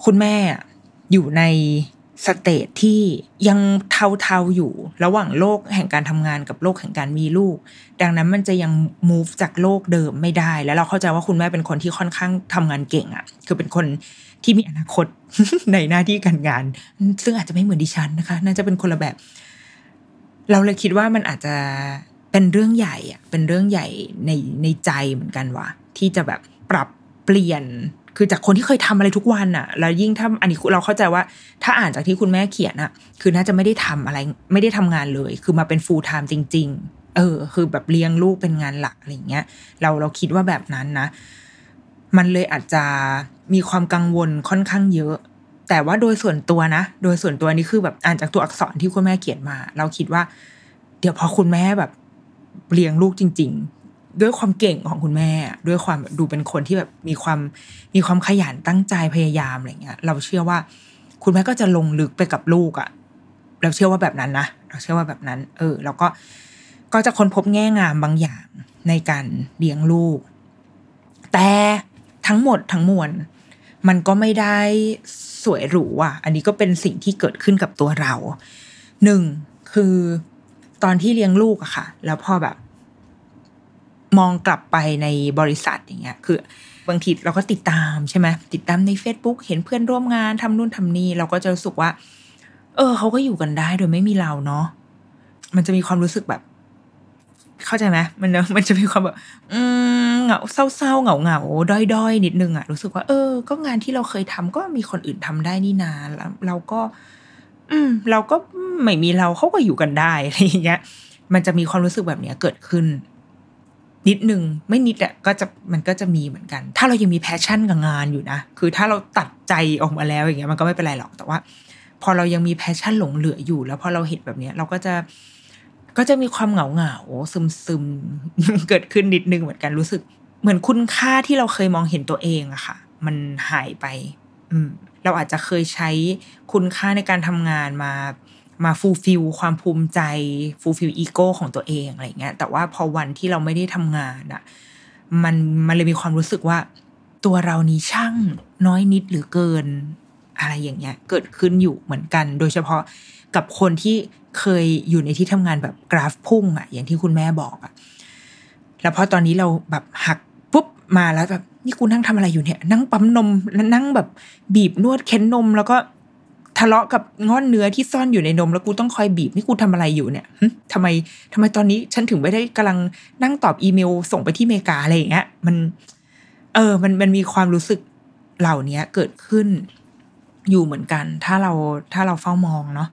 คุณแม่ อยู่ในสเตทที่ยังเทาๆอยู่ระหว่างโลกแห่งการทำงานกับโลกแห่งการมีลูก ดังนั้นมันจะยัง move จากโลกเดิมไม่ได้ แล้วเราเข้าใจว่าคุณแม่เป็นคนที่ค่อนข้างทำงานเก่งอะ่ะ คือเป็นคนที่มีอนาคตในหน้าที่การงาน ซึ่งอาจจะไม่เหมือนดิฉันนะคะ น่าจะเป็นคนละแบบ เราเลยคิดว่ามันอาจจะเป็นเรื่องใหญ่อะเป็นเรื่องใหญ่ในในใจเหมือนกันว่ะที่จะแบบปรับเปลี่ยน คือจากคนที่เคยทำอะไรทุกวันอะแล้วยิ่งถ้าอันนี้เราเข้าใจว่า ถ้าอ่านจากที่คุณแม่เขียนอะคือน่าจะไม่ได้ทำอะไร ไม่ได้ทำงานเลย คือมาเป็นฟูลไทม์จริง ๆ เออ คือแบบเลี้ยงลูกเป็นงานหลักอะไรเงี้ย เราเราคิดว่าแบบนั้นนะ มันเลยอาจจะมีความกังวลค่อนข้างเยอะ แต่ว่าโดยส่วนตัวนะ โดยส่วนตัวนี้คือแบบอ่านจากตัวอักษรที่คุณแม่เขียนมา เราคิดว่า เดี๋ยวพอคุณแม่แบบเลี้ยงลูกจริงๆ ด้วยความเก่งของคุณแม่ ด้วยความดูเป็นคนที่แบบมีความมีความขยันตั้งใจพยายามอะไรเงี้ย เราเชื่อว่า คุณแม่ก็จะลงลึกไปกับลูกอะ่ะ เราเชื่อว่าแบบนั้นนะเราเชื่อว่าแบบนั้น เออ แล้วก็ก็จะค้นพบแง่งามบางอย่างในการเลี้ยงลูก แต่ทั้งหมดทั้งมวลมันก็ไม่ได้สวยหรูอะ อันนี้ก็เป็นสิ่งที่เกิดขึ้นกับตัวเราหนึ่งคือตอนที่เลี้ยงลูกอะค่ะ แล้วพอแบบ มองกลับไปในบริษัทอย่างเงี้ย คือบางทีเราก็ติดตามใช่ไหมติดตามใน Facebook เห็นเพื่อนร่วมงานทำนู่นทำนี่เราก็จะรู้สึกว่า เออเขาก็อยู่กันได้โดยไม่มีเราเนาะมันจะมีความรู้สึกแบบ เข้าใจไหมมันมันจะมีความแบบ อืมเหงาเศร้าๆเหงาเหงาด้อยด้อยนิดนึงอะรู้สึกว่าเออ ก็งานที่เราเคยทำก็มีคนอื่นทำได้นี่นาแล้วเราก็ อืม เราก็ไม่มีเราเขาก็อยู่กันได้อะไรอย่างเงี้ย มันจะมีความรู้สึกแบบเนี้ยเกิดขึ้น นิดนึงไม่นิดอะก็จะมันก็จะมีเหมือนกัน ถ้าเรายังมี passion กับงานอยู่นะ คือถ้าเราตัดใจออกมาแล้วอย่างเงี้ยมันก็ไม่เป็นไรหรอกแต่ว่า พอเรายังมี passion หลงเหลืออยู่ แล้วพอเราเห็นแบบเนี้ยเราก็จะก็จะมีความเหงาเหงาซึมซึมเกิดขึ้นนิดนึงเหมือนกันรู้สึก เหมือนคุณค่าที่เราเคยมองเห็นตัวเองอะค่ะ มันหายไป อืม เราอาจจะเคยใช้คุณค่าในการทำงานมา มา fulfill ความภูมิใจ fulfill ego ของตัวเองอะไรเงี้ยแต่ว่าพอวันที่เราไม่ได้ทำงานอะมันมันเลยมีความรู้สึกว่า ตัวเรานี้ช่างน้อยนิดเหลือเกินอะไรอย่างเงี้ย เกิดขึ้นอยู่เหมือนกัน โดยเฉพาะกับคนที่เคยอยู่ในที่ทำงานแบบกราฟพุ่งอะอย่างที่คุณแม่บอกอะแล้วพอตอนนี้เราแบบหักปุ๊บมาแล้วแบบนี่กูนั่งทำอะไรอยู่เนี่ย นั่งปั๊มนมแล้วนั่งแบบบีบนวดเค้นนมแล้วก็ ทะเลาะกับง่อนเนื้อที่ซ่อนอยู่ในนมแล้วกูต้องคอยบีบนี่กูทำอะไรอยู่เนี่ยทำไมทำไมตอนนี้ฉันถึงไม่ได้กำลังนั่งตอบอีเมลส่งไปที่เมกาอะไรอย่างเงี้ย มัน เออ มันมันมีความรู้สึกเหล่านี้เกิดขึ้นอยู่เหมือนกัน ถ้าเราถ้าเราเฝ้ามองเนาะ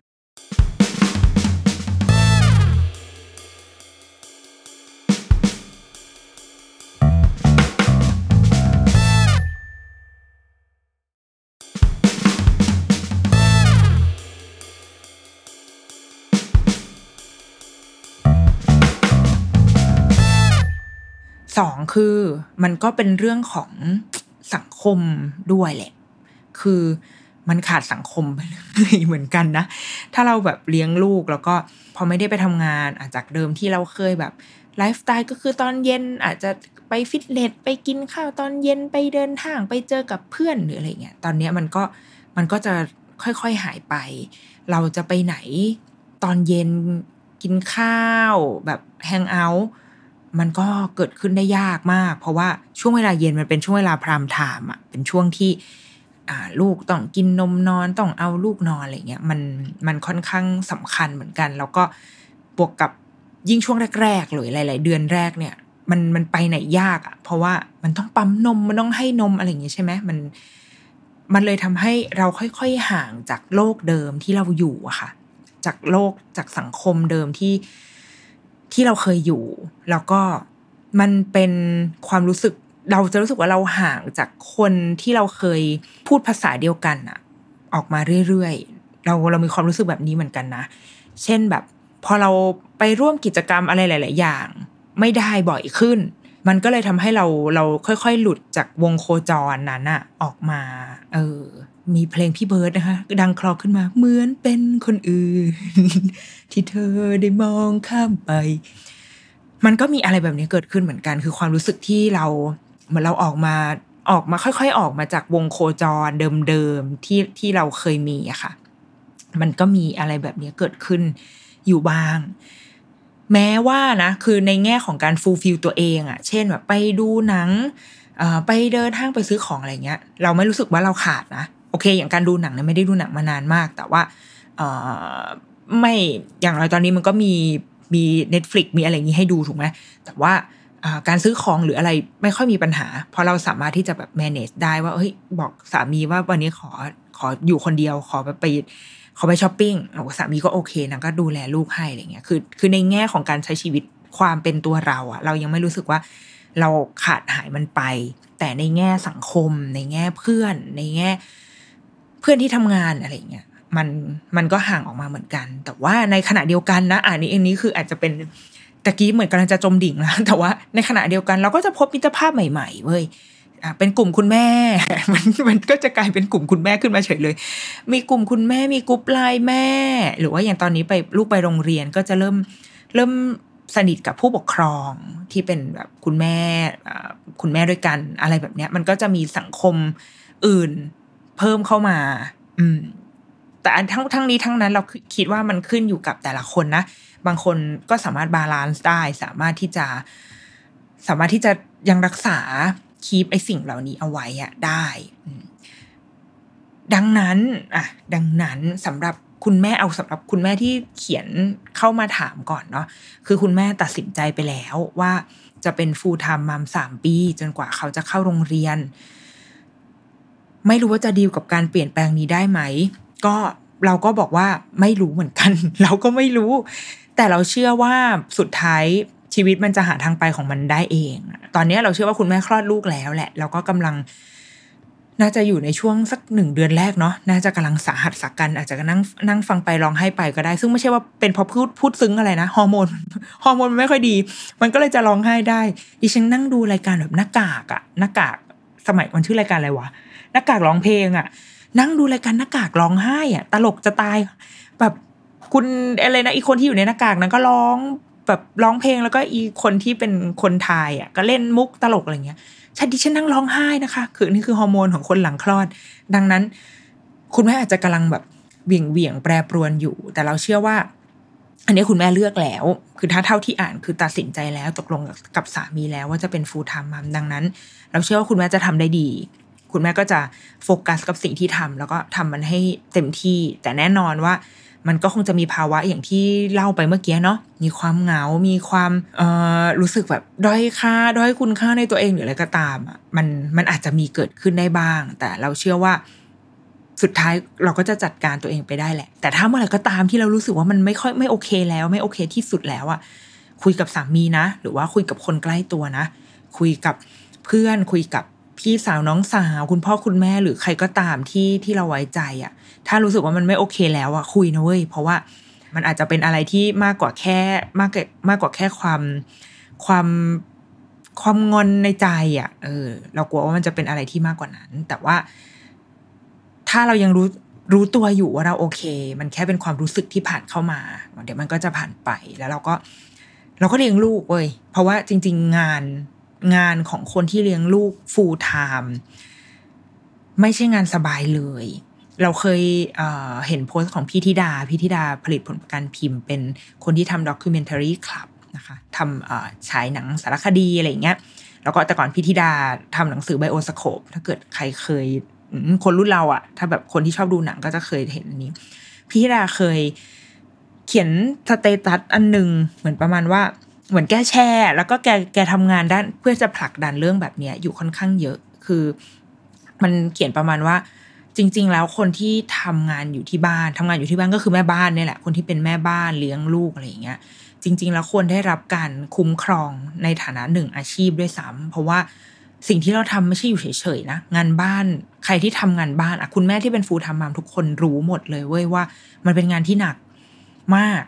สองคือมันก็เป็นเรื่องของสังคมด้วยแหละ คือมันขาดสังคมไปเลยเหมือนกันนะ ถ้าเราแบบเลี้ยงลูกแล้วก็พอไม่ได้ไปทำงานอาจจากเดิมที่เราเคยแบบไลฟ์สไตล์ก็คือตอนเย็นอาจจะไปฟิตเนสไปกินข้าวตอนเย็นไปเดินทางไปเจอกับเพื่อนหรืออะไรเงี้ย ตอนนี้มันก็มันก็จะค่อยๆหายไป เราจะไปไหนตอนเย็นกินข้าวแบบแฮงเอาท์ มันก็เกิดขึ้นได้ยากมาก เพราะว่าช่วงเวลาเย็นมันเป็นช่วงเวลาพรามไทม์อะเป็นช่วงที่ลูกต้องกินนมนอนต้องเอาลูกนอนอะไรเงี้ยมันมันค่อนข้างสำคัญเหมือนกัน แล้วก็บวกกับยิ่งช่วงแรกๆเลยหลาย ๆ เดือนแรกเนี่ย มันมันไปไหนยากอะ เพราะว่ามันต้องปั๊มนมมันต้องให้นมอะไรอย่างเงี้ยใช่ไหมมัน มันเลยทำให้เราค่อยๆห่างจากโลกเดิมที่เราอยู่อะค่ะ จากโลกจากสังคมเดิมที่ ที่เราเคยอยู่ แล้วก็มันเป็นความรู้สึกเราจะรู้สึกว่าเราห่างจากคนที่เราเคยพูดภาษาเดียวกันอะออกมาเรื่อยๆ เราเรามีความรู้สึกแบบนี้เหมือนกันนะ เช่นแบบ พอเราไปร่วมกิจกรรมอะไรหลาย ๆ อย่าง ไม่ได้บ่อยขึ้น มันก็เลยทำให้เราเราค่อยๆ หลุดจากวงโคจรนั้นอะออกมา เออ มีเพลงพี่เบิร์ดนะคะ ดังคลอขึ้นมา เหมือนเป็นคนอื่น ที่เธอได้มองข้ามไป มันก็มีอะไรแบบนี้เกิดขึ้นเหมือนกัน คือความรู้สึกที่เราเหมือนเราออกมาออกมาค่อย ๆ ออกมาจากวงโคจรเดิมๆที่ที่เราเคยมีอะค่ะ มันก็มีอะไรแบบนี้เกิดขึ้นอยู่บ้าง แม้ว่านะ คือในแง่ของการ fulfill ตัวเองอะเช่นแบบไปดูหนังไปเดินห้างไปซื้อของอะไรเงี้ย เราไม่รู้สึกว่าเราขาดนะ โอเค อย่างการดูหนังเนี่ยไม่ได้ดูหนังมานานมาก แต่ว่าไม่อย่างไรตอนนี้มันก็มีมี Netflix มีอะไรอย่างนี้ให้ดูถูกไหมแต่ว่าการซื้อของหรืออะไรไม่ค่อยมีปัญหา เพราะเราสามารถที่จะแบบ manage ได้ว่าเฮ้ยบอกสามีว่าวันนี้ขอขออยู่คนเดียวขอไปขอไปช้อปปิ้งสามีก็โอเคนางก็ดูแลลูกให้อะไรเงี้ยคือคือในแง่ของการใช้ชีวิตความเป็นตัวเราอะเรายังไม่รู้สึกว่าเราขาดหายมันไป แต่ในแง่สังคม ในแง่เพื่อน ในแง่ เพื่อนที่ทำงานอะไรเงี้ยมันมันก็ห่างออกมาเหมือนกัน แต่ว่าในขณะเดียวกันนะอันนี้อันนี้คืออาจจะเป็นตะกี้เหมือนกำลังจะจมดิ่งแล้วแต่ว่าในขณะเดียวกันเราก็จะพบมิตรภาพใหม่ๆเว้ยอะเป็นกลุ่มคุณแม่ มันมันก็จะกลายเป็นกลุ่มคุณแม่ขึ้นมาเฉยเลย มีกลุ่มคุณแม่มีกลุ่มไลน์แม่ หรือว่าอย่างตอนนี้ไปลูกไปโรงเรียนก็จะเริ่มเริ่มสนิทกับผู้ปกครองที่เป็นแบบคุณแม่คุณแม่ด้วยกันอะไรแบบเนี้ย มันก็จะมีสังคมอื่น เพิ่มเข้ามา อืม แต่อันทั้งทั้งนี้ทั้งนั้นเราคิดว่ามันขึ้นอยู่กับแต่ละคนนะ บางคนก็สามารถ balance ได้ สามารถที่จะ สามารถที่จะยังรักษา keep ไอสิ่งเหล่านี้เอาไว้อะได้ดังนั้นอะดังนั้นสำหรับคุณแม่เอาสำหรับคุณแม่ที่เขียนเข้ามาถามก่อนเนาะคือคุณแม่ตัดสินใจไปแล้วว่าจะเป็นฟูลไทม์มัมสามปี จนกว่าเขาจะเข้าโรงเรียน ไม่รู้ว่าจะดีลกับการเปลี่ยนแปลงนี้ได้ไหม ก็เราก็บอกว่าไม่รู้เหมือนกัน เราก็ไม่รู้ แต่เราเชื่อว่าสุดท้ายชีวิตมันจะหาทางไปของมันได้เอง ตอนนี้เราเชื่อว่าคุณแม่คลอดลูกแล้วแหละ แล้วก็กำลัง น่าจะอยู่ในช่วงสักหนึ่งเดือนแรกเนาะ น่าจะกำลังสาหัสสักกัน อาจจะนั่งนั่งฟังไปร้องไห้ไปก็ได้ ซึ่งไม่ใช่ว่าเป็นเพราะพูดพูดซึ้งอะไรนะ ฮอร์โมน ฮอร์โมนมันไม่ค่อยดี มันก็เลยจะร้องไห้ได้ ดิฉันนั่งดูรายการแบบหน้ากากอะหน้ากาก สมัยมันชื่อรายการอะไรวะ หน้ากากร้องเพลงอะนั่งดูรายการหน้ากากร้องไห้อะตลกจะตายแบบคุณอะไรนะอีกคนที่อยู่ในหน้ากากนั้นก็ร้องแบบร้องเพลงแล้วก็อีคนที่เป็นคนไทยอะก็เล่นมุกตลกอะไรเงี้ยฉันดิฉันนั่งร้องไห้นะคะ คือนี่คือฮอร์โมนของคนหลังคลอด ดังนั้น คุณแม่อาจจะกำลังแบบเหวี่ยงเหวี่ยงแปรปรวนอยู่ แต่เราเชื่อว่า อันนี้คุณแม่เลือกแล้ว คือถ้าเท่าที่อ่านคือตัดสินใจแล้วตกลงกับสามีแล้วว่าจะเป็น full-time mum ดังนั้น เราเชื่อว่าคุณแม่จะทำได้ดี คุณแม่ก็จะโฟกัสกับสิ่งที่ทำแล้วก็ทำมันให้เต็มที่ แต่แน่นอนว่ามันก็คงจะมีภาวะอย่างที่เล่าไปเมื่อกี้เนาะ มีความเหงา มีความเอ่อรู้สึกแบบด้อยค่า ด้อยคุณค่าในตัวเองหรืออะไรก็ตามอะ มันมันอาจจะมีเกิดขึ้นได้บ้าง แต่เราเชื่อว่าสุดท้ายเราก็จะจัดการตัวเองไปได้แหละ แต่ถ้าเมื่อไหร่ก็ตามที่เรารู้สึกว่ามันไม่ค่อยไม่โอเคแล้วไม่โอเคที่สุดแล้วอะ คุยกับสามีนะ หรือว่าคุยกับคนใกล้ตัวนะ คุยกับเพื่อนคุยกับ พี่สาวน้องสาว คุณพ่อคุณแม่หรือใครก็ตามที่ที่เราไว้ใจอะ ถ้ารู้สึกว่ามันไม่โอเคแล้วอะคุยนะเว้ยเพราะว่ามันอาจจะเป็นอะไรที่มากกว่าแค่มากกว่ามากกว่าแค่ความความความงอนในใจอะ เออ เรากลัวว่ามันจะเป็นอะไรที่มากกว่านั้น แต่ว่า ถ้าเรายังรู้รู้ตัวอยู่ว่าเราโอเค มันแค่เป็นความรู้สึกที่ผ่านเข้ามา เดี๋ยวมันก็จะผ่านไปแล้วเราก็ เราก็เลี้ยงลูกเว้ยเพราะว่าจริง ๆ งาน งานของคนที่เลี้ยงลูก full time ไม่ใช่งานสบายเลย เราเคยเห็นโพสต์ของพี่ธิดา พี่ธิดาผลิตผลประกันพิมพ์ เป็นคนที่ทำ Documentary Club นะคะทำฉายหนังสารคดีอะไรอย่างเงี้ย แล้วก็แต่ก่อนพี่ธิดาทำหนังสือ Bioscope ถ้าเกิดใครเคยคนรุ่นเราอะถ้าแบบคนที่ชอบดูหนังก็จะเคยเห็นอันนี้ พี่ธิดาเคยเขียน status อันหนึ่งเหมือนประมาณว่า เหมือนแกแชร์แล้วก็แกแกทำงานด้านเพื่อจะผลักดันเรื่องแบบเนี้ยอยู่ค่อนข้างเยอะคือ มันเขียนประมาณว่า จริง ๆ แล้วคนที่ทำงานอยู่ที่บ้านทำงานอยู่ที่บ้านก็คือแม่บ้านเนี่ยแหละ คนที่เป็นแม่บ้านเลี้ยงลูกอะไรอย่างเงี้ยจริง ๆ แล้วควรได้รับการคุ้มครองในฐานะหนึ่งอาชีพด้วยซ้ำเพราะว่าสิ่งที่เราทำไม่ใช่อยู่เฉยๆนะงานบ้านใครที่ทำงานบ้านอะคุณแม่ที่เป็นฟูลทม์มามทุกคนรู้หมดเลยเว้ยว่า มันเป็นงานที่หนักมาก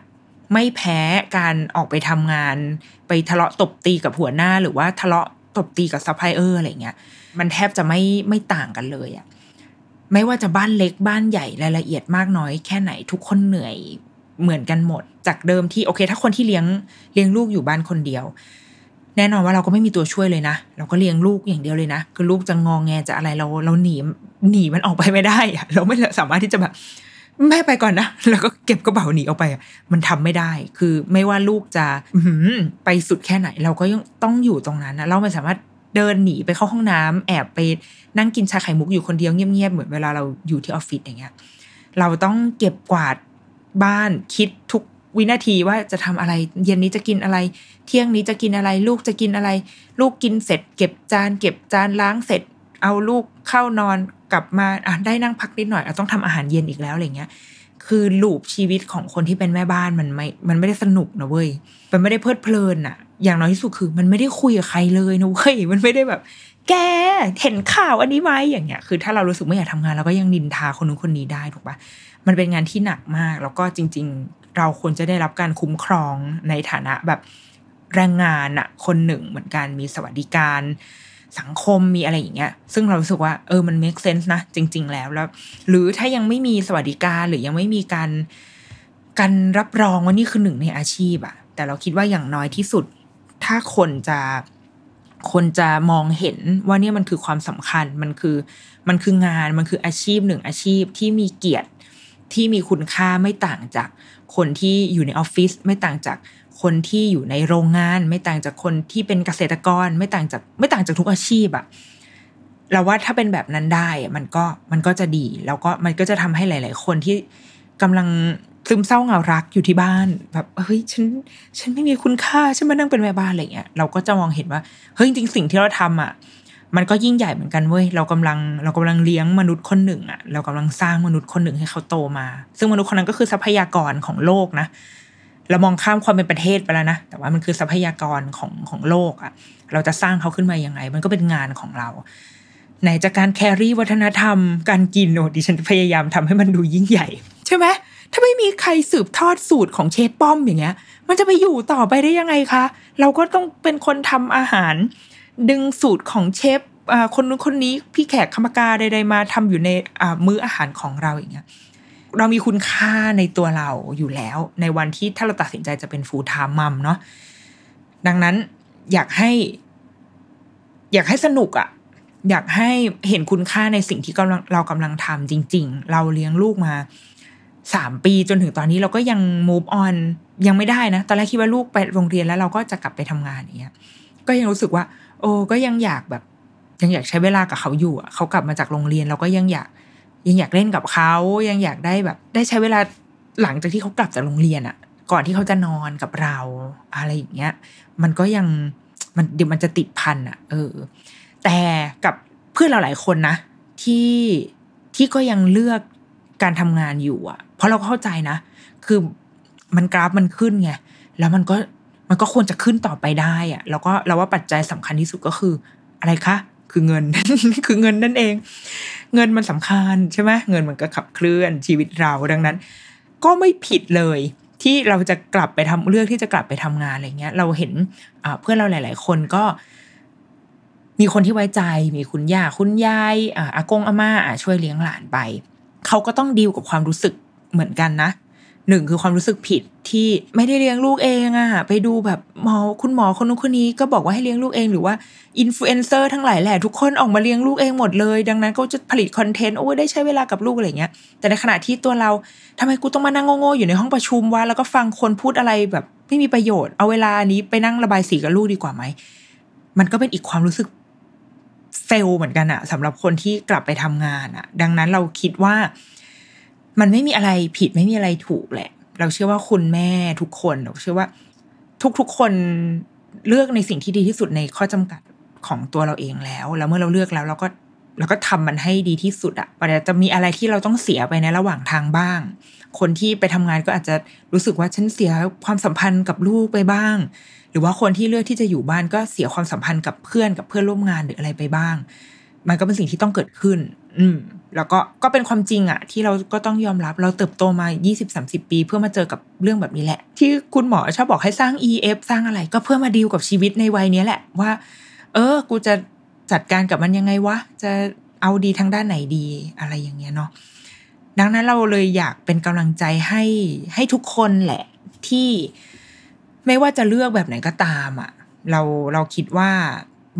ไม่แพ้การออกไปทำงาน ไปทะเลาะตบตีกับหัวหน้า หรือว่าทะเลาะตบตีกับซัพพลายเออร์อะไรเงี้ย มันแทบจะไม่ไม่ต่างกันเลยอะไม่ว่าจะบ้านเล็กบ้านใหญ่รายละเอียดมากน้อยแค่ไหนทุกคนเหนื่อยเหมือนกันหมด จากเดิมที่โอเค ถ้าคนที่เลี้ยงเลี้ยงลูกอยู่บ้านคนเดียว แน่นอนว่าเราก็ไม่มีตัวช่วยเลยนะ เราก็เลี้ยงลูกอย่างเดียวเลยนะ คือลูกจะงอแงจะอะไรเราเราหนีหนีมันออกไปไม่ได้อะเราไม่สามารถที่จะแบบ แม่ไปก่อนนะ แล้วก็เก็บกระเป๋าหนีออกไป มันทำไม่ได้ คือไม่ว่าลูกจะไปสุดแค่ไหน เราก็ยังต้องอยู่ตรงนั้นนะเราไม่สามารถเดินหนีไปเข้าห้องน้ำแอบไปนั่งกินชาไข่มุกอยู่คนเดียวเงียบๆเหมือนเวลาเราอยู่ที่ออฟฟิศอย่างเงี้ย เราต้องเก็บกวาดบ้านคิดทุกวินาทีว่าจะทำอะไร เย็นนี้จะกินอะไร เที่ยงนี้จะกินอะไร ลูกจะกินอะไร ลูกกินเสร็จ เก็บจาน เก็บจานล้างเสร็จ เอาลูก เข้านอนกลับมาอะได้นั่งพักนิดหน่อยเราต้องทำอาหารเย็นอีกแล้วอะไรเงี้ยคือลูปชีวิตของคนที่เป็นแม่บ้านมันไม่ มันไม่ได้สนุกนะเว้ย มันไม่ได้เพลิดเพลินอะอย่างน้อยที่สุดคือมันไม่ได้คุยกับใครเลยนะเว้ย มันไม่ได้แบบ แกเห็นข่าวอันนี้ไหมอย่างเงี้ย คือถ้าเรารู้สึกไม่อยากทำงานเราก็ยังนินทาคนนู้นคนนี้ได้ถูกปะมันเป็นงานที่หนักมาก แล้วก็จริง ๆ เราควรจะได้รับการคุ้มครองในฐานะแบบแรงงานอะคนหนึ่งเหมือนกันมีสวัสดิการ สังคมมีอะไรอย่างเงี้ย ซึ่งเรารู้สึกว่าเออมัน make sense นะ จริง ๆ แล้วแล้ว หรือถ้ายังไม่มีสวัสดิการหรือยังไม่มีการการรับรองว่านี่คือหนึ่งในอาชีพอะแต่เราคิดว่าอย่างน้อยที่สุด ถ้าคนจะคนจะมองเห็นว่าเนี่ยมันคือความสำคัญมันคือมันคืองานมันคืออาชีพหนึ่งอาชีพที่มีเกียรติที่มีคุณค่าไม่ต่างจากคนที่อยู่ในออฟฟิศไม่ต่างจาก คนที่อยู่ในโรงงาน ไม่ต่างจากคนที่เป็นเกษตรกร ไม่ต่างจากไม่ต่างจากทุกอาชีพอะเราว่าถ้าเป็นแบบนั้นได้มันก็มันก็จะดีแล้วก็มันก็จะทำให้หลาย ๆ คนที่กำลังซึมเศร้าเหงารักอยู่ที่บ้าน แบบเฮ้ยฉันฉันไม่มีคุณค่าฉันมานั่งเป็นแม่บ้านอะไรเงี้ยเราก็จะมองเห็นว่าเฮ้ยจริงๆสิ่งที่เราทำอะมันก็ยิ่งใหญ่เหมือนกันเว้ยเรากำลังเรากำลังเลี้ยงมนุษย์คนหนึ่งอะเรากำลังสร้างมนุษย์คนหนึ่งให้เขาโตมา ซึ่งมนุษย์คนนั้นก็คือทรัพยากรของโลกนะ เรามองข้ามความเป็นประเทศไปแล้วนะ แต่ว่ามันคือทรัพยากรของของโลกอะ เราจะสร้างเขาขึ้นมายังไง มันก็เป็นงานของเรา ไหนจากการแครี่วัฒนธรรม การกินโอ้ดิฉันพยายามทำให้มันดูยิ่งใหญ่ ใช่ไหมถ้าไม่มีใครสืบทอดสูตรของเชฟป้อมอย่างเงี้ย มันจะไปอยู่ต่อไปได้ยังไงคะ เราก็ต้องเป็นคนทำอาหาร ดึงสูตรของเชฟคนนู้นคนนี้พี่แขกคำกาใดๆมาทำอยู่ในมื้ออาหารของเราอย่างเงี้ย เรามีคุณค่าในตัวเราอยู่แล้ว ในวันที่ถ้าเราตัดสินใจจะเป็นฟูลไทม์มัมเนาะดังนั้นอยากให้ อยากให้สนุกอะ่ะ อยากให้เห็นคุณค่าในสิ่งที่กำลังเรากำลังทำจริง ๆ เราเลี้ยงลูกมาสามปีจนถึงตอนนี้เราก็ยัง move on ยังไม่ได้นะ ตอนแรกคิดว่าลูกไปโรงเรียนแล้วเราก็จะกลับไปทำงานอย่างเงี้ย ก็ยังรู้สึกว่า โอ้ก็ยังอยากแบบ ยังอยากใช้เวลากับเขาอยู่อะเขากลับมาจากโรงเรียนเราก็ยังอยาก ยังอยากเล่นกับเขายังอยากได้แบบ ได้ใช้เวลาหลังจากที่เขากลับจากโรงเรียนอะก่อนที่เขาจะนอนกับเรา อะไรอย่างเงี้ย มันก็ยังมันเดี๋ยวมันจะติดพันอะเออ แต่กับเพื่อนเราหลายคนนะ ที่ที่ก็ยังเลือกการทำงานอยู่อะเพราะเราเข้าใจนะ คือมันกราฟมันขึ้นไงแล้วมันก็มันก็ควรจะขึ้นต่อไปได้อะแล้วก็เราว่าปัจจัยสำคัญที่สุดก็คือ อะไรคะ คือเงิน คือเงินนั่นเอง เงินมันสำคัญใช่ไหมเงินมันก็ขับเคลื่อนชีวิตเราดังนั้น ก็ไม่ผิดเลยที่เราจะกลับไปทำเลือกที่จะกลับไปทำงานอะไรเงี้ย เราเห็นเพื่อนเราหลาย ๆ คนก็ มีคนที่ไว้ใจ มีคุณย่าคุณยายอากงอาม่าช่วยเลี้ยงหลานไป เขาก็ต้องดีลกับความรู้สึกเหมือนกันนะ หนึ่งคือความรู้สึกผิดที่ไม่ได้เลี้ยงลูกเองอะไปดูแบบหมอคุณหมอคนนู้นคนนี้ก็บอกว่าให้เลี้ยงลูกเอง หรือว่าอินฟลูเอนเซอร์ทั้งหลายแหละทุกคนออกมาเลี้ยงลูกเองหมดเลย ดังนั้นก็จะผลิต content โอ้ได้ใช้เวลากับลูกอะไรเงี้ย แต่ในขณะที่ตัวเราทำไมกูต้องมานั่งโง่ๆอยู่ในห้องประชุมวะแล้วก็ฟังคนพูดอะไรแบบไม่มีประโยชน์เอาเวลานี้ไปนั่งระบายสีกับลูกดีกว่าไหมมันก็เป็นอีกความรู้สึก fail เหมือนกันอะสำหรับคนที่กลับไปทำงานอะดังนั้นเราคิดว่า มันไม่มีอะไรผิดไม่มีอะไรถูกแหละ เราเชื่อว่าคุณแม่ทุกคนเราเชื่อว่าทุกๆคนเลือกในสิ่งที่ดีที่สุดในข้อจำกัดของตัวเราเองแล้ว แล้วเมื่อเราเลือกแล้วเราก็เราก็ทำมันให้ดีที่สุดอะแต่จะมีอะไรที่เราต้องเสียไปในระหว่างทางบ้าง คนที่ไปทำงานก็อาจจะรู้สึกว่าฉันเสียความสัมพันธ์กับลูกไปบ้าง หรือว่าคนที่เลือกที่จะอยู่บ้านก็เสียความสัมพันธ์กับเพื่อนกับเพื่อนร่วมงานหรืออะไรไปบ้าง มันก็เป็นสิ่งที่ต้องเกิดขึ้น อืมแล้วก็ก็เป็นความจริงอะที่เราก็ต้องยอมรับเราเติบโตมา 20-30 ปี เพื่อมาเจอกับเรื่องแบบนี้แหละ ที่คุณหมอชอบบอกให้สร้าง EF สร้างอะไร ก็เพื่อมาดีลกับชีวิตในวัยนี้แหละว่า เออ กูจะจัดการกับมันยังไงวะ จะเอาดีทางด้านไหนดีอะไรอย่างเงี้ยเนาะดังนั้นเราเลยอยากเป็นกำลังใจให้ให้ทุกคนแหละที่ไม่ว่าจะเลือกแบบไหนก็ตามอะ่ะเราเราคิดว่า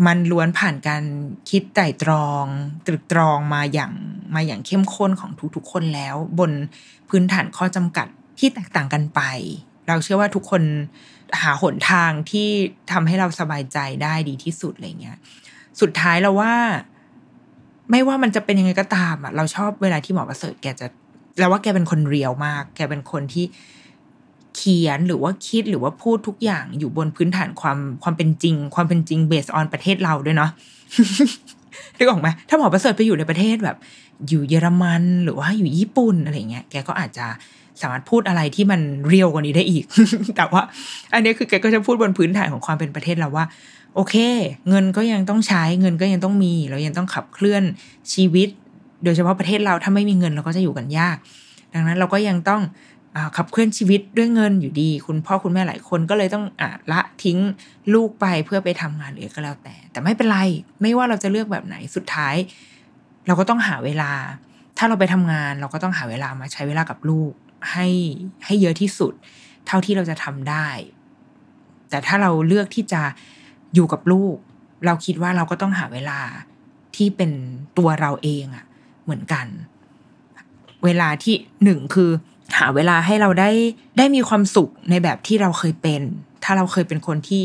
มันล้วนผ่านการคิดไต่ตรอง ตรึกตรองมาอย่างมาอย่างเข้มข้นของทุกๆคนแล้ว บนพื้นฐานข้อจำกัดที่แตกต่างกันไป เราเชื่อว่าทุกคนหาหนทางที่ทำให้เราสบายใจได้ดีที่สุดอะไรเงี้ย สุดท้ายเราว่า ไม่ว่ามันจะเป็นยังไงก็ตามอะเราชอบเวลาที่หมอประเสริฐแกจะเราว่าแกเป็นคนเรียวมาก แกเป็นคนที่ เขียนหรือว่าคิดหรือว่าพูดทุกอย่างอยู่บนพื้นฐานความความเป็นจริง ความเป็นจริงเบสออนประเทศเราด้วยเนาะนึกออกไหมถ้าหมอประเสริฐไปอยู่ในประเทศแบบ อยู่เยอรมันหรือว่าอยู่ญี่ปุ่นอะไรเงี้ยแกก็อาจจะสามารถพูดอะไรที่มันเรียวกว่านี้ได้อีก แต่ว่า อันนี้คือแกก็จะพูดบนพื้นฐานของความเป็นประเทศเราว่า โอเค เงินก็ยังต้องใช้เงินก็ยังต้องมี เรายังต้องขับเคลื่อนชีวิต โดยเฉพาะประเทศเราถ้าไม่มีเงินเราก็จะอยู่กันยาก ดังนั้นเราก็ยังต้อง ขับเคลื่อนชีวิตด้วยเงินอยู่ดี คุณพ่อคุณแม่หลายคนก็เลยต้องอะละทิ้งลูกไปเพื่อไปทำงานหรือก็แล้วแต่ แต่ไม่เป็นไร ไม่ว่าเราจะเลือกแบบไหนสุดท้าย เราก็ต้องหาเวลา ถ้าเราไปทำงาน เราก็ต้องหาเวลามาใช้เวลากับลูกให้ให้เยอะที่สุด เท่าที่เราจะทำได้ แต่ถ้าเราเลือกที่จะอยู่กับลูก เราคิดว่าเราก็ต้องหาเวลาที่เป็นตัวเราเองอะเหมือนกัน เวลาที่หนึ่งคือ หาเวลาให้เราได้ได้มีความสุขในแบบที่เราเคยเป็น ถ้าเราเคยเป็นคนที่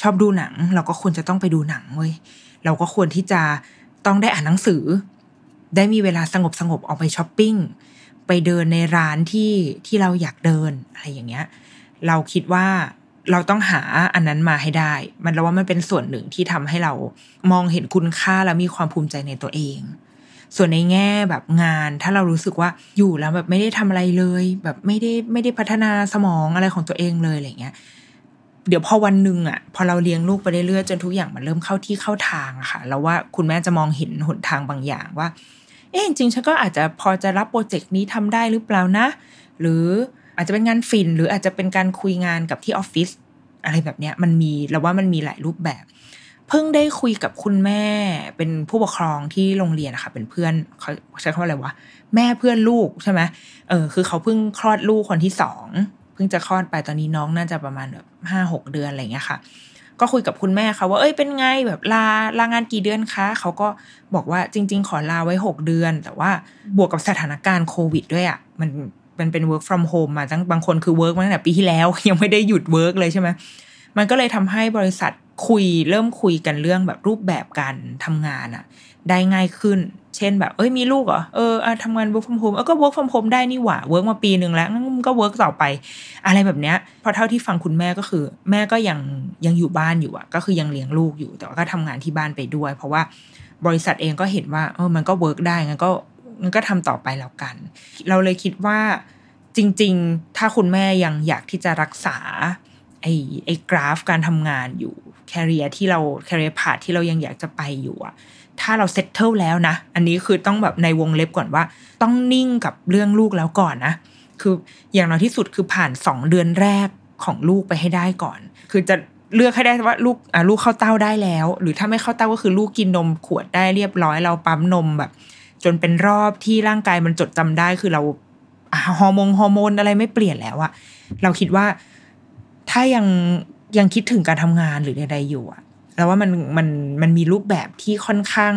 ชอบดูหนัง เราก็ควรจะต้องไปดูหนังเว้ยเราก็ควรที่จะต้องได้อ่านหนังสือ ได้มีเวลาสงบสงบออกไปช้อปปิ้งไปเดินในร้านที่ที่เราอยากเดินอะไรอย่างเงี้ย เราคิดว่าเราต้องหาอันนั้นมาให้ได้ มันเราว่ามันเป็นส่วนหนึ่งที่ทำให้เรามองเห็นคุณค่าและมีความภูมิใจในตัวเอง ส่วนในแง่แบบงาน ถ้าเรารู้สึกว่าอยู่แล้วแบบไม่ได้ทำอะไรเลย แบบไม่ได้ไม่ได้พัฒนาสมองอะไรของตัวเองเลยอะไรเงี้ยเดี๋ยวพอวันหนึ่งอะพอเราเลี้ยงลูกไปเรื่อยๆจนทุกอย่างมันเริ่มเข้าที่เข้าทางอะค่ะแล้วว่าคุณแม่จะมองเห็นหนทางบางอย่างว่า เอ๊ะจริงฉันก็อาจจะพอจะรับโปรเจกต์นี้ทำได้หรือเปล่านะ หรืออาจจะเป็นงานฟินหรืออาจจะเป็นการคุยงานกับที่ออฟฟิศอะไรแบบเนี้ยมันมีเราว่ามันมีหลายรูปแบบ เพิ่งได้คุยกับคุณแม่ เป็นผู้ปกครองที่โรงเรียนนะคะเป็นเพื่อนเขาใช้คำว่าอะไรวะแม่เพื่อนลูกใช่ไหมเออคือเขาเพิ่งคลอดลูกคนที่สองเพิ่งจะคลอดไปตอนนี้น้องน่าจะประมาณแบบห้าหกเดือนอะไรเงี้ยค่ะ ก็คุยกับคุณแม่เขาว่าเอ้ยเป็นไงแบบลาลางานกี่เดือนคะเขาก็บอกว่าจริง ๆ ขอลาไว้หกเดือน แต่ว่าบวกกับสถานการณ์โควิดด้วยอะ่ะมันมันเป็น work from home มาตั้งบางคนคือ work มาตั้งแต่ปีที่แล้ว ยังไม่ได้หยุด work เลยใช่ไหม มันก็เลยทำให้บริษัทคุยเริ่มคุยกันเรื่องแบบรูปแบบการทำงานอะได้ง่ายขึ้น เช่นแบบ เอ้ยมีลูกเหรอ เออทำงาน work from home เออก็ work from home ได้นี่หว่า work มาปีหนึ่งแล้วงั้นก็ work ต่อไป อะไรแบบเนี้ยพอเท่าที่ฟังคุณแม่ก็คือ แม่ก็ยังยังอยู่บ้านอยู่อะก็คือยังเลี้ยงลูกอยู่ แต่ว่าก็ทำงานที่บ้านไปด้วย เพราะว่าบริษัทเองก็เห็นว่าเออมันก็ work ได้งั้นก็งั้นก็ทำต่อไปแล้วกัน เราเลยคิดว่าจริง ๆ ถ้าคุณแม่ยังอยากที่จะรักษา ไอ้ไอ้กราฟการทำงานอยู่ career ที่เรา career path ที่เรายังอยากจะไปอยู่อะถ้าเรา settle แล้วนะ อันนี้คือต้องแบบในวงเล็บก่อนว่า ต้องนิ่งกับเรื่องลูกแล้วก่อนนะ คืออย่างน้อยที่สุดคือผ่านสองเดือนแรกของลูกไปให้ได้ก่อน คือจะเลือกให้ได้ว่าลูกอะลูกเข้าเต้าได้แล้ว หรือถ้าไม่เข้าเต้าก็คือลูกกินนมขวดได้เรียบร้อยเราปั๊มนมแบบ จนเป็นรอบที่ร่างกายมันจดจำได้คือเราฮอร์โมนฮอร์โมนอะไรไม่เปลี่ยนแล้วอะเราคิดว่า ถ้ายังยังคิดถึงการทำงานหรือใดๆอยู่อะแล้วว่ามันมันมันมีรูปแบบที่ค่อนข้าง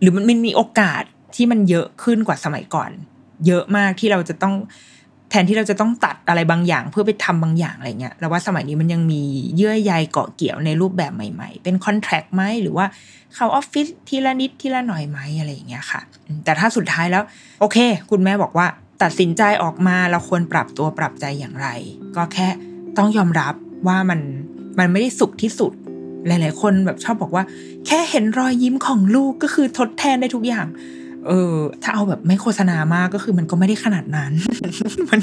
หรือมันมันมีโอกาสที่มันเยอะขึ้นกว่าสมัยก่อน เยอะมากที่เราจะต้องแทนที่เราจะต้องตัดอะไรบางอย่าง เพื่อไปทำบางอย่างอะไรเงี้ยแล้วว่าสมัยนี้มันยังมีเยื่อใยเกาะเกี่ยวในรูปแบบใหม่ ๆ เป็นคอนแทคไหมหรือว่าเข้าออฟฟิศทีละนิดทีละหน่อยไหมอะไรอย่างเงี้ยค่ะ แต่ถ้าสุดท้ายแล้ว โอเค คุณแม่บอกว่า ตัดสินใจออกมาเราควรปรับตัวปรับใจอย่างไร ก็แค่ ต้องยอมรับว่ามันมันไม่ได้สุขที่สุด หลาย ๆ คนแบบชอบบอกว่า แค่เห็นรอยยิ้มของลูกก็คือทดแทนได้ทุกอย่าง เออ ถ้าเอาแบบไม่โฆษณามากก็คือมันก็ไม่ได้ขนาดนั้น มัน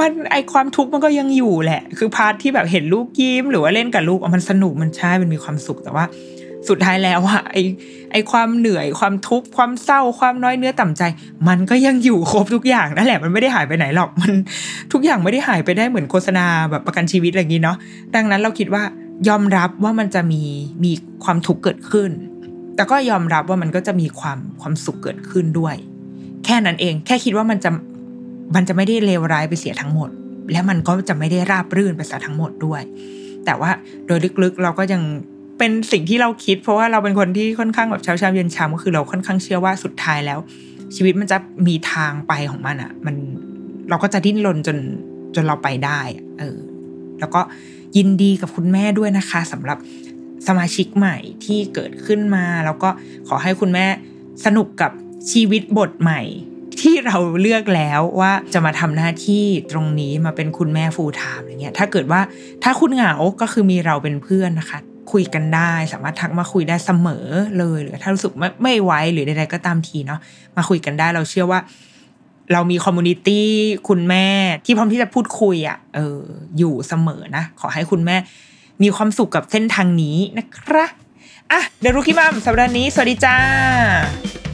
มันไอความทุกข์มันก็ยังอยู่แหละ คือ part ที่แบบเห็นลูกยิ้ม หรือว่าเล่นกับลูกมันสนุกมันใช่มันมีความสุขแต่ว่า สุดท้ายแล้วอะไอไอความเหนื่อยความทุกข์ความเศร้าความน้อยเนื้อต่ำใจ มันก็ยังอยู่ครบทุกอย่างนั่นแหละมันไม่ได้หายไปไหนหรอกมันทุกอย่างไม่ได้หายไปได้เหมือนโฆษณาแบบประกันชีวิตอะไรอย่างนี้เนาะดังนั้นเราคิดว่ายอมรับว่ามันจะมีมีความทุกข์เกิดขึ้น แต่ก็ยอมรับว่ามันก็จะมีความความสุขเกิดขึ้นด้วย แค่นั้นเองแค่คิดว่ามันจะมันจะไม่ได้เลวร้ายไปเสียทั้งหมด และมันก็จะไม่ได้ราบรื่นไปซะทั้งหมดด้วย แต่ว่าโดยลึกๆเราก็ยัง เป็นสิ่งที่เราคิด เพราะว่าเราเป็นคนที่ค่อนข้างแบบเช้าเช้าเย็นเช้าก็คือเราค่อนข้างเชื่อว่าสุดท้ายแล้ว ชีวิตมันจะมีทางไปของมันอะ่ะ มันเราก็จะดิ้นรนจนจนเราไปได้ เออ แล้วก็ยินดีกับคุณแม่ด้วยนะคะสำหรับสมาชิกใหม่ที่เกิดขึ้นมา แล้วก็ขอให้คุณแม่สนุกกับชีวิตบทใหม่ ที่เราเลือกแล้วว่าจะมาทำหน้าที่ตรงนี้มาเป็นคุณแม่ full-time อย่างเงี้ยถ้าเกิดว่าถ้าคุณเหงาก็คือมีเราเป็นเพื่อนนะคะ คุยกันได้ สามารถทักมาคุยได้เสมอเลย หรือถ้ารู้สึกไม่ไม่ไหวหรือใดๆก็ตามทีเนาะมาคุยกันได้เราเชื่อว่า เรามี community คุณแม่ที่พร้อมที่จะพูดคุยอะ่ะเอออยู่เสมอนะ ขอให้คุณแม่ มีความสุขกับเส้นทางนี้นะคะ The Rookie Mom สัปดาห์นี้ สวัสดีจ้า